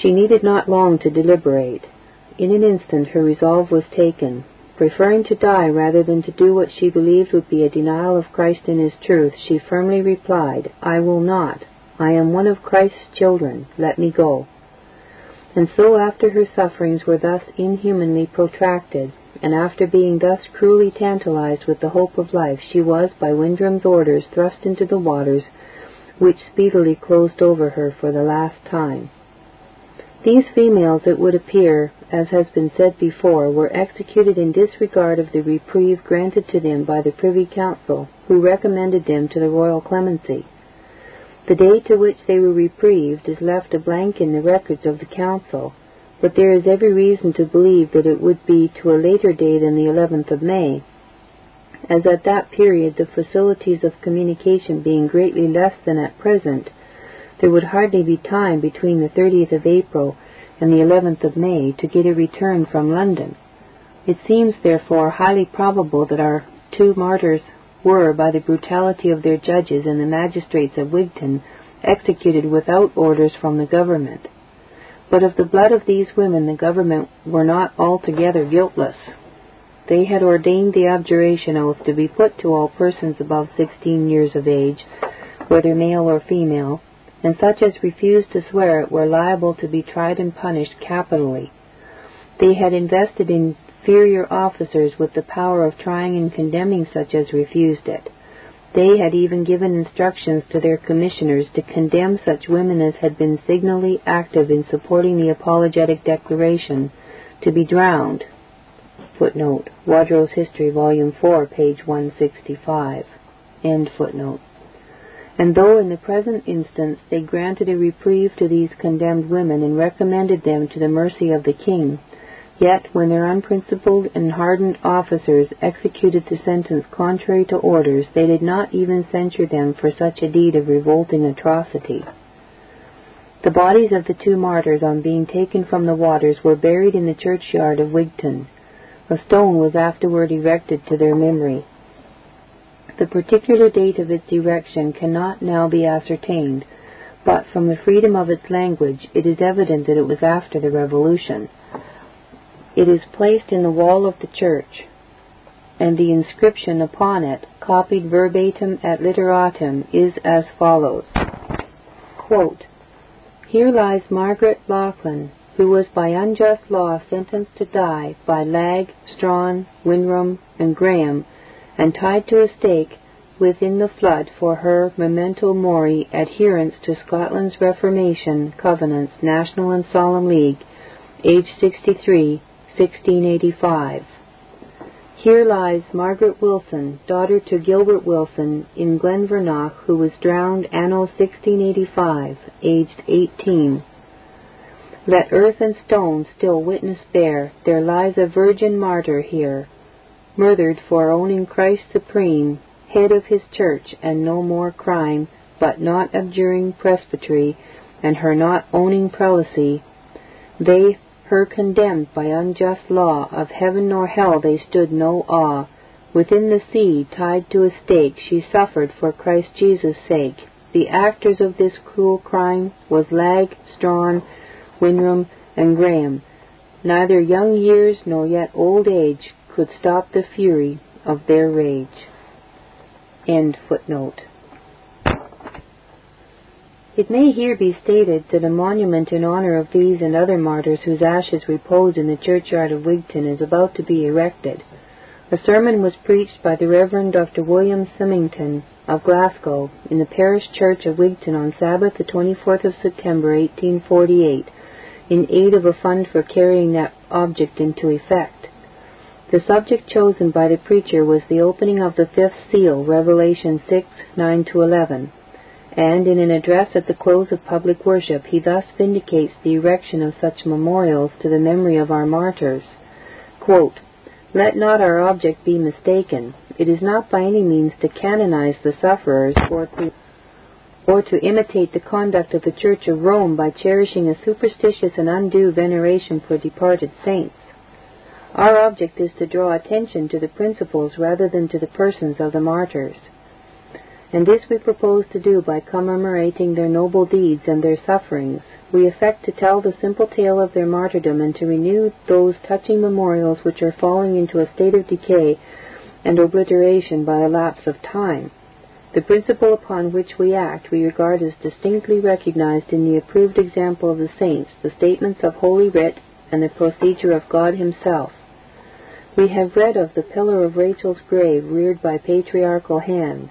S1: She needed not long to deliberate. In an instant her resolve was taken. Preferring to die rather than to do what she believed would be a denial of Christ and his truth, she firmly replied, I will not. I am one of Christ's children. Let me go. And so after her sufferings were thus inhumanly protracted, and after being thus cruelly tantalized with the hope of life, she was, by Windham's orders, thrust into the waters, which speedily closed over her for the last time. These females, it would appear, as has been said before, were executed in disregard of the reprieve granted to them by the Privy Council, who recommended them to the royal clemency. The day to which they were reprieved is left a blank in the records of the Council, but there is every reason to believe that it would be to a later day than the 11th of May, as at that period the facilities of communication being greatly less than at present, there would hardly be time between the 30th of April and the 11th of May to get a return from London. It seems, therefore, highly probable that our two martyrs were, by the brutality of their judges and the magistrates of Wigton, executed without orders from the government. But of the blood of these women the government were not altogether guiltless. They had ordained the abjuration oath to be put to all persons above sixteen years of age, whether male or female, and such as refused to swear it were liable to be tried and punished capitally. They had invested inferior officers with the power of trying and condemning such as refused it. They had even given instructions to their commissioners to condemn such women as had been signally active in supporting the apologetic declaration to be drowned. Footnote: Wodrow's History, Volume 4, page 165. End footnote. And though in the present instance they granted a reprieve to these condemned women and recommended them to the mercy of the king, yet when their unprincipled and hardened officers executed the sentence contrary to orders, they did not even censure them for such a deed of revolting atrocity. The bodies of the two martyrs, on being taken from the waters, were buried in the churchyard of Wigton. A stone was afterward erected to their memory. The particular date of its erection cannot now be ascertained, but from the freedom of its language it is evident that it was after the Revolution. It is placed in the wall of the church, and the inscription upon it, copied verbatim et literatim, is as follows: quote, Here lies Margaret Lauchlan, who was by unjust law sentenced to die by Lag, Strawn, Windham, and Graham and tied to a stake within the flood for her memento mori adherence to Scotland's Reformation Covenants National and Solemn League, age 63, 1685. Here lies Margaret Wilson, daughter to Gilbert Wilson, in Glenvernock, who was drowned anno 1685, aged 18. Let earth and stone still witness bear, there lies a virgin martyr here, murdered for owning Christ supreme, head of his church, and no more crime, but not abjuring presbytery, and her not owning prelacy, they her condemned by unjust law, of heaven nor hell they stood no awe. Within the sea, tied to a stake, she suffered for Christ Jesus' sake. The actors of this cruel crime was Lag, Strawn, Windham, and Graham. Neither young years nor yet old age could stop the fury of their rage. End footnote. It may here be stated that a monument in honor of these and other martyrs whose ashes repose in the churchyard of Wigton is about to be erected. A sermon was preached by the Reverend Dr. William Symington of Glasgow in the parish church of Wigton on Sabbath the 24th of September 1848 in aid of a fund for carrying that object into effect. The subject chosen by the preacher was the opening of the fifth seal, Revelation 6, 9-11, and in an address at the close of public worship he thus vindicates the erection of such memorials to the memory of our martyrs. Quote, Let not our object be mistaken. It is not by any means to canonize the sufferers or to or to imitate the conduct of the Church of Rome by cherishing a superstitious and undue veneration for departed saints. Our object is to draw attention to the principles rather than to the persons of the martyrs. And this we propose to do by commemorating their noble deeds and their sufferings, we affect to tell the simple tale of their martyrdom and to renew those touching memorials which are falling into a state of decay and obliteration by a lapse of time. The principle upon which we act we regard as distinctly recognized in the approved example of the saints, the statements of Holy Writ, and the procedure of God Himself. We have read of the pillar of Rachel's grave reared by patriarchal hands